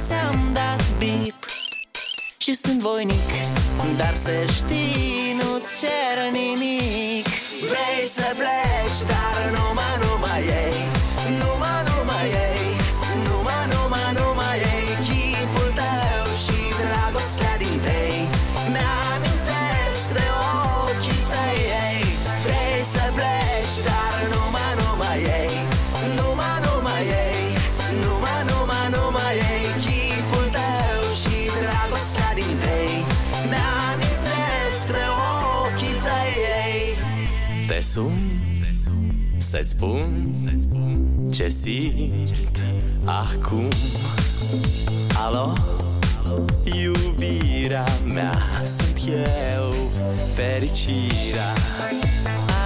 Ți-am dat bip Și sunt voinic Dar să știi, nu-ți cer nimic.
Vrei să pleci, dar numai, numai ei
sun Să-ți spun Ce simt acum Alo? Iubirea mea Sunt eu Fericirea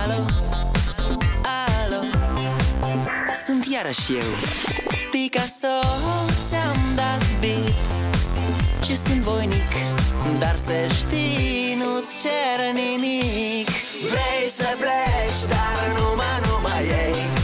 Alo? Alo? Sunt iarăși eu Picasso Ți-am dat bip Și sunt voinic Dar să știi Nu-ți cer nimic
Vrei să pleci, dar numai, numai ei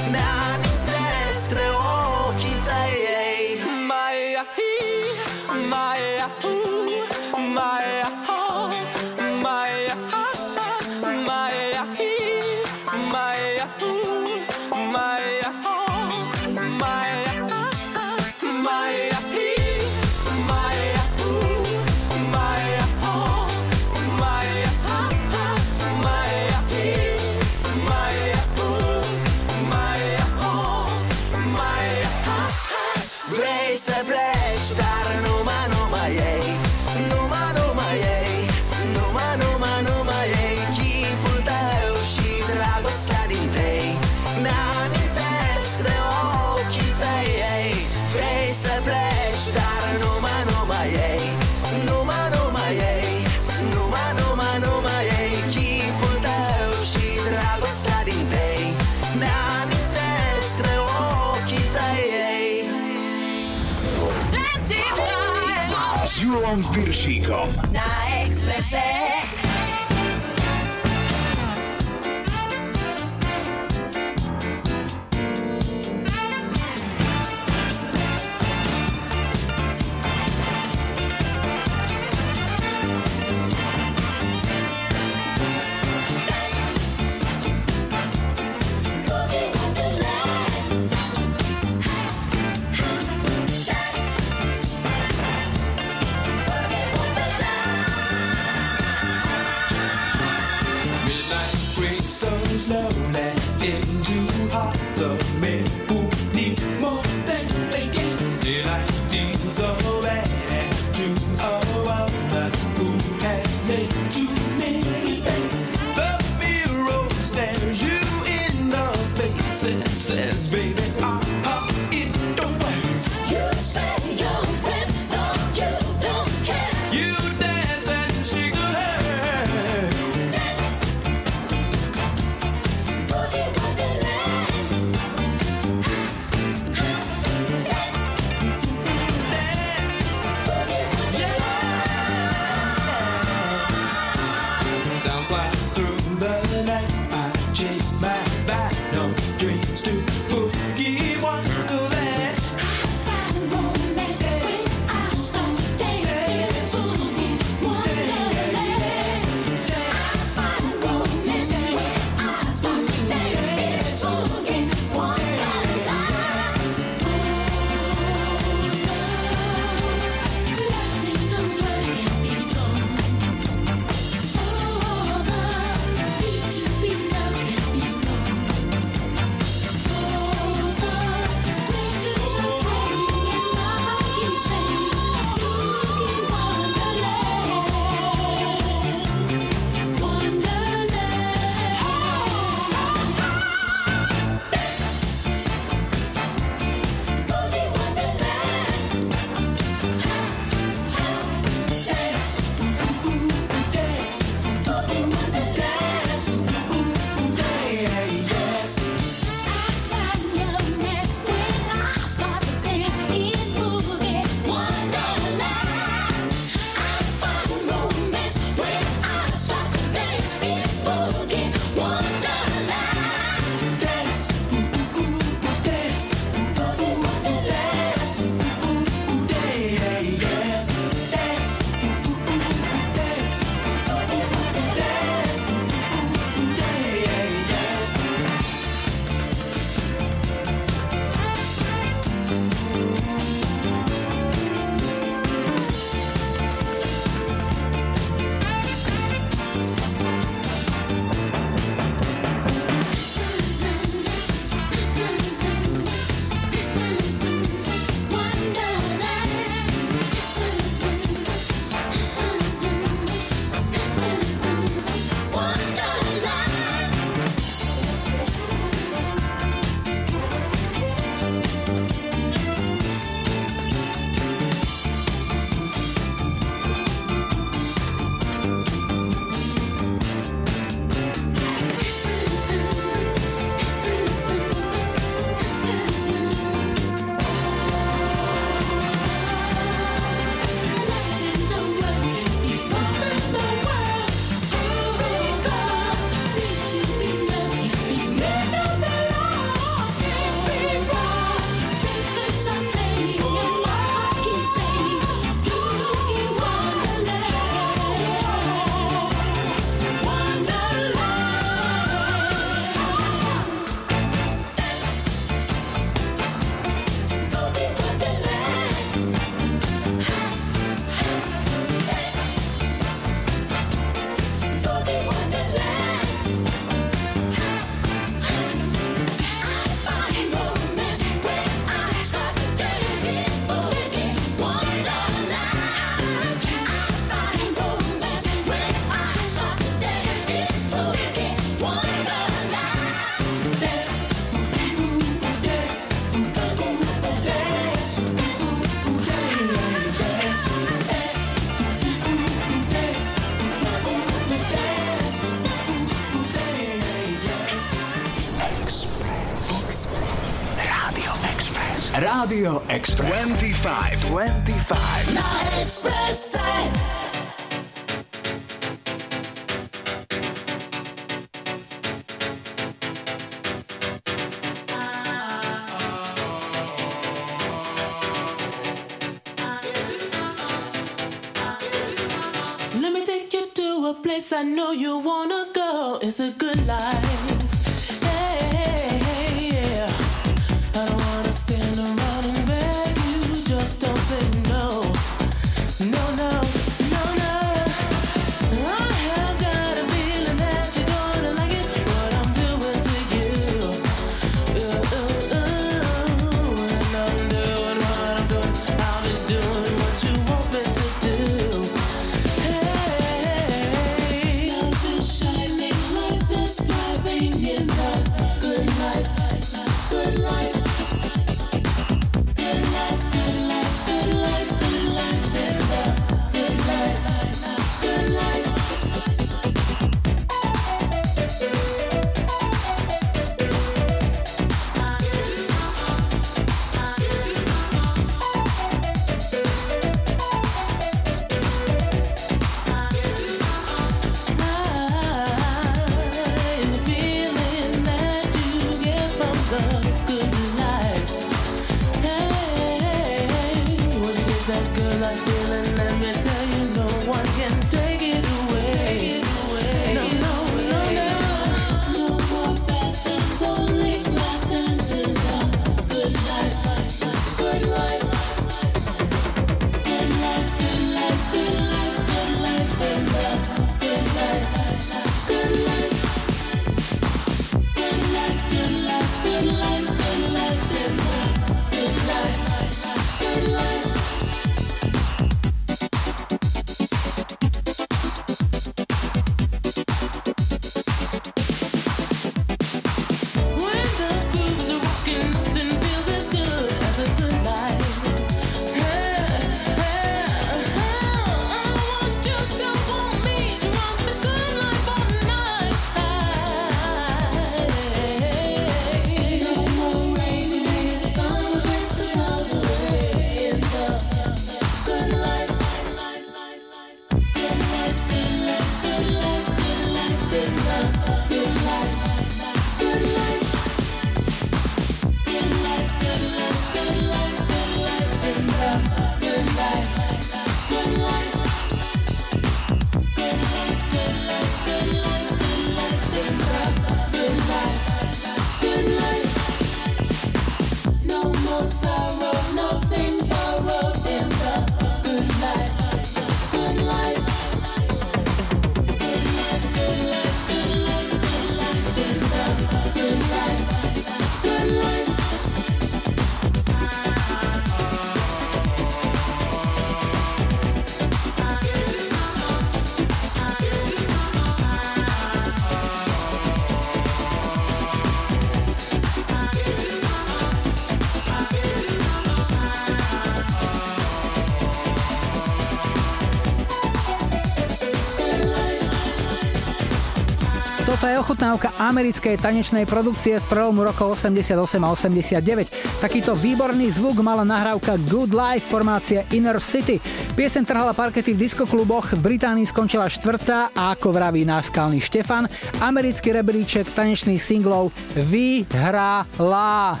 Ochutnávka americkej tanečnej produkcie z prelomu rokov 88 a 89. Takýto výborný zvuk mala nahrávka Good Life formácie Inner City. Piesen trhala parkety v diskokluboch, v Británii skončila štvrtá a ako vraví náš skalný Štefan, americký rebríček tanečných singlov vyhrala.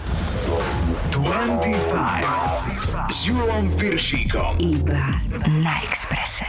25 s Júlom
Iba na
Expresse.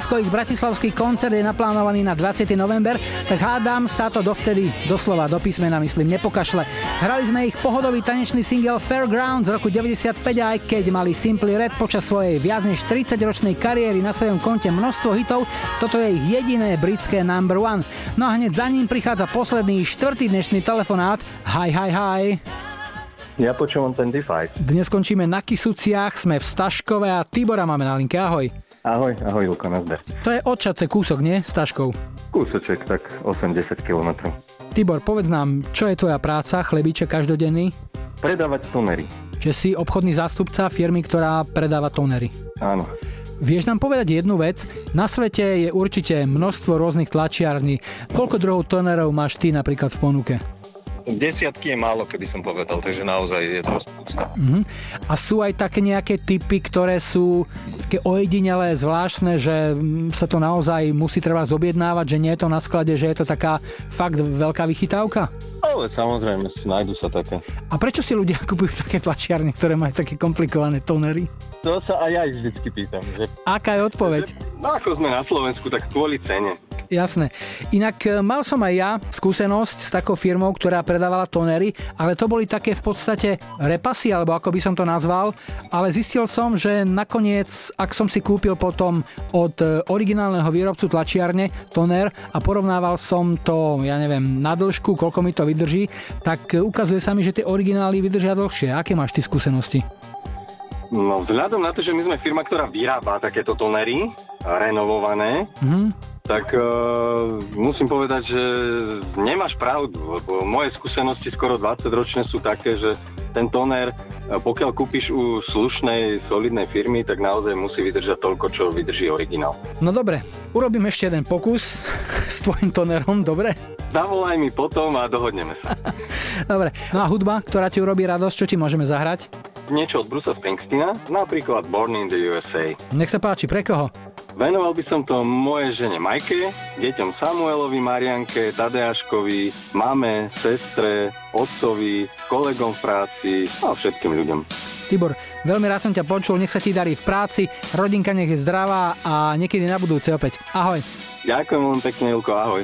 Slovensko, ich bratislavský koncert je naplánovaný na 20. november, tak hádam sa to dovtedy doslova do písmena myslím nepokašle. Hrali sme ich pohodový tanečný single Fairground z roku 95 a aj keď mali Simply Red počas svojej viac než 30-ročnej kariéry na svojom konte množstvo hitov, toto je ich jediné britské number one. No a hneď za ním prichádza posledný štvrtý dnešný telefonát. Hi, hi, hi.
Ja počúvam 25.
Dnes končíme na Kisuciach, sme v Staškove a Tibora máme na linke. Ahoj.
Ahoj, ahoj Julko, nazdar.
To je odčace kúsok, nie? S Taškou.
Kúsoček, tak 80 km.
Tibor, povedz nám, čo je tvoja práca, chlebíček každodenný?
Predávať tonery.
Že si obchodný zástupca firmy, ktorá predáva tonery.
Áno.
Vieš nám povedať jednu vec? Na svete je určite množstvo rôznych tlačiarní. Koľko druhov tonerov máš ty napríklad v ponuke?
Desiatky je málo, keby som povedal, takže naozaj je to spústa.
Mhm. A sú aj také nejaké typy, ktoré sú také ojedinelé, zvláštne, že sa to naozaj musí treba zobjednávať, že nie je to na sklade, že je to taká fakt veľká vychytávka?
Ale samozrejme, nájdu sa také.
A prečo si ľudia kupujú také tlačiarne, ktoré majú také komplikované tonery?
To sa aj ja vždycky pýtam. Že...
Aká je odpoveď?
No ako sme na Slovensku, tak kvôli cene.
Jasné. Inak e, mal som aj ja skúsenosť s takou firmou, ktorá predávala tonery, ale to boli také v podstate repasy, alebo ako by som to nazval, ale zistil som, že nakoniec, ak som si kúpil potom od e, originálneho výrobcu tlačiarne toner a porovnával som to, ja neviem, na dĺžku, koľko mi to vydrží, tak e, ukazuje sa mi, že tie originály vydržia dlhšie. Aké máš ty skúsenosti?
No vzhľadom na to, že my sme firma, ktorá vyrába takéto tonery, renovované,
Mhm.
Tak uh, musím povedať, že nemáš pravdu, lebo moje skúsenosti skoro 20 ročné sú také, že ten toner, uh, pokiaľ kúpiš u slušnej, solidnej firmy, tak naozaj musí vydržať toľko, čo vydrží originál.
No dobre, urobím ešte jeden pokus s tvojim tonerom, dobre?
Zavolaj mi potom a dohodneme sa.
Dobre, no a hudba, ktorá ti urobí radosť, čo ti môžeme zahrať?
Niečo od Brusa Springsteena, napríklad Born in the USA.
Nech sa páči, pre koho?
Venoval by som to mojej žene Majke, deťom Samuelovi, Marianke, Tadeáškovi, mame, sestre, otcovi, kolegom v práci a všetkým ľuďom.
Tibor, veľmi rád som ťa počul, nech sa ti darí v práci, rodinka nech je zdravá a niekedy na budúce opäť. Ahoj.
Ďakujem veľmi pekne, Ilko, ahoj.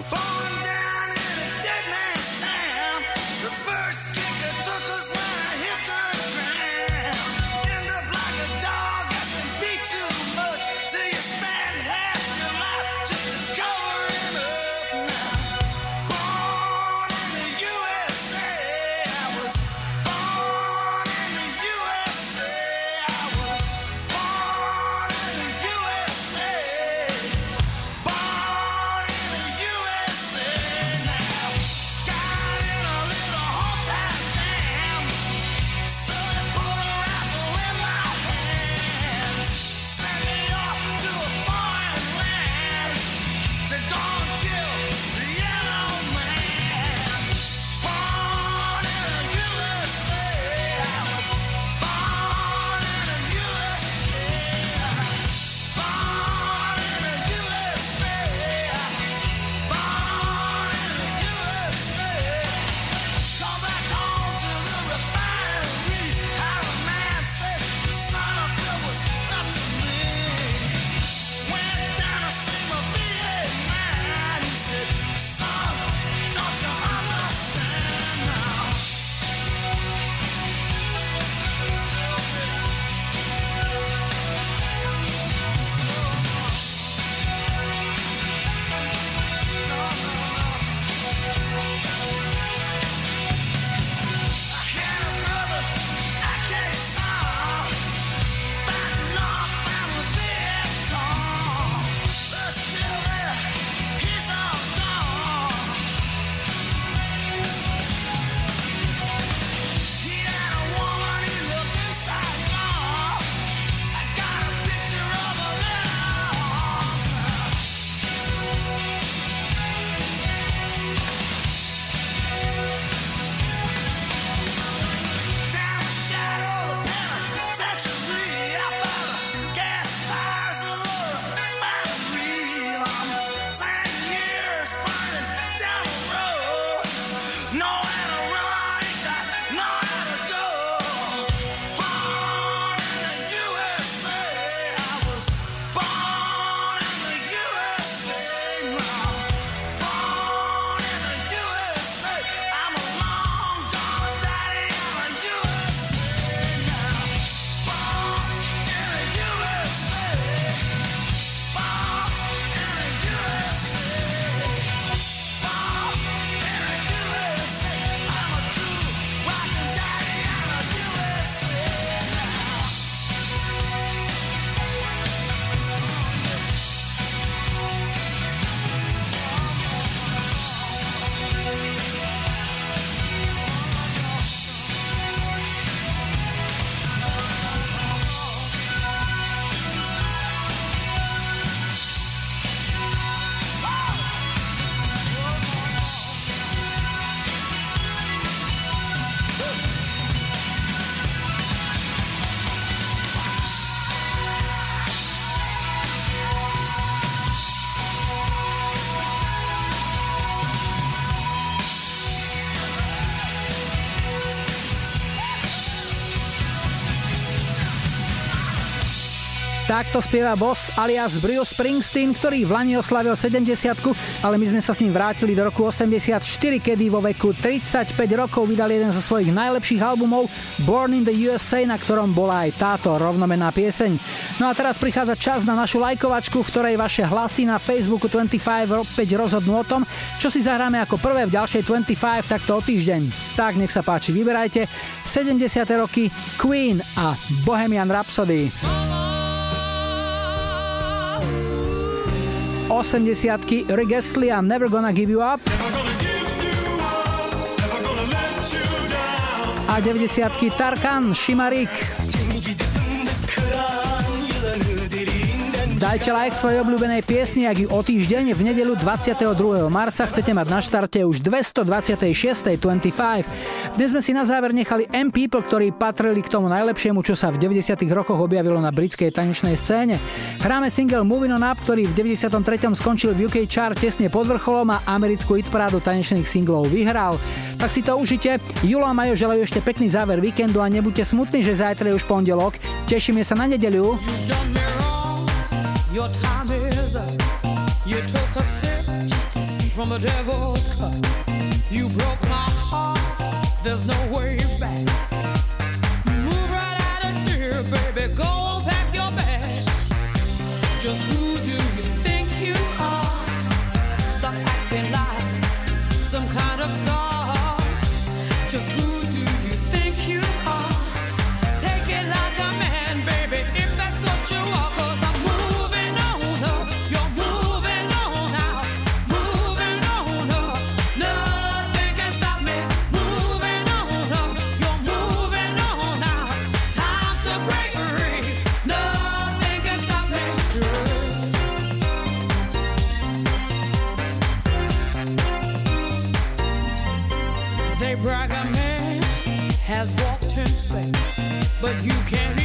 Takto spieva boss alias Bruce Springsteen, ktorý v Lani oslavil 70 ale my sme sa s ním vrátili do roku 84, kedy vo veku 35 rokov vydal jeden zo svojich najlepších albumov Born in the USA, na ktorom bola aj táto rovnomená pieseň. No a teraz prichádza čas na našu lajkovačku, v ktorej vaše hlasy na Facebooku 25 opäť rozhodnú o tom, čo si zahráme ako prvé v ďalšej 25 takto o týždeň. Tak nech sa páči, vyberajte 70. roky Queen a Bohemian Rhapsody. 80 Rick Astley a Never Gonna Give You Up a 90 Tarkan Šimarik Dajte like svojej obľúbenej piesni, ak ju o týždeň v nedelu 22. marca chcete mať na štarte už 226. 25. Dnes sme si na záver nechali M People, ktorí patrili k tomu najlepšiemu, čo sa v 90. rokoch objavilo na britskej tanečnej scéne. Hráme single Moving On Up, ktorý v 93. skončil v UK chart tesne pod vrcholom a americkú hitparádu tanečných singlov vyhral. Tak si to užite. Julo a Majo želajú ešte pekný záver víkendu a nebuďte smutní, že zajtra je už pondelok. Tešíme sa na nedeľu.
From the devil's cup. You broke my heart. There's no way back. Move right out of here, baby. Go pack your bags. Just who do you think you are? Stop acting like some kind of star. Just who but you can't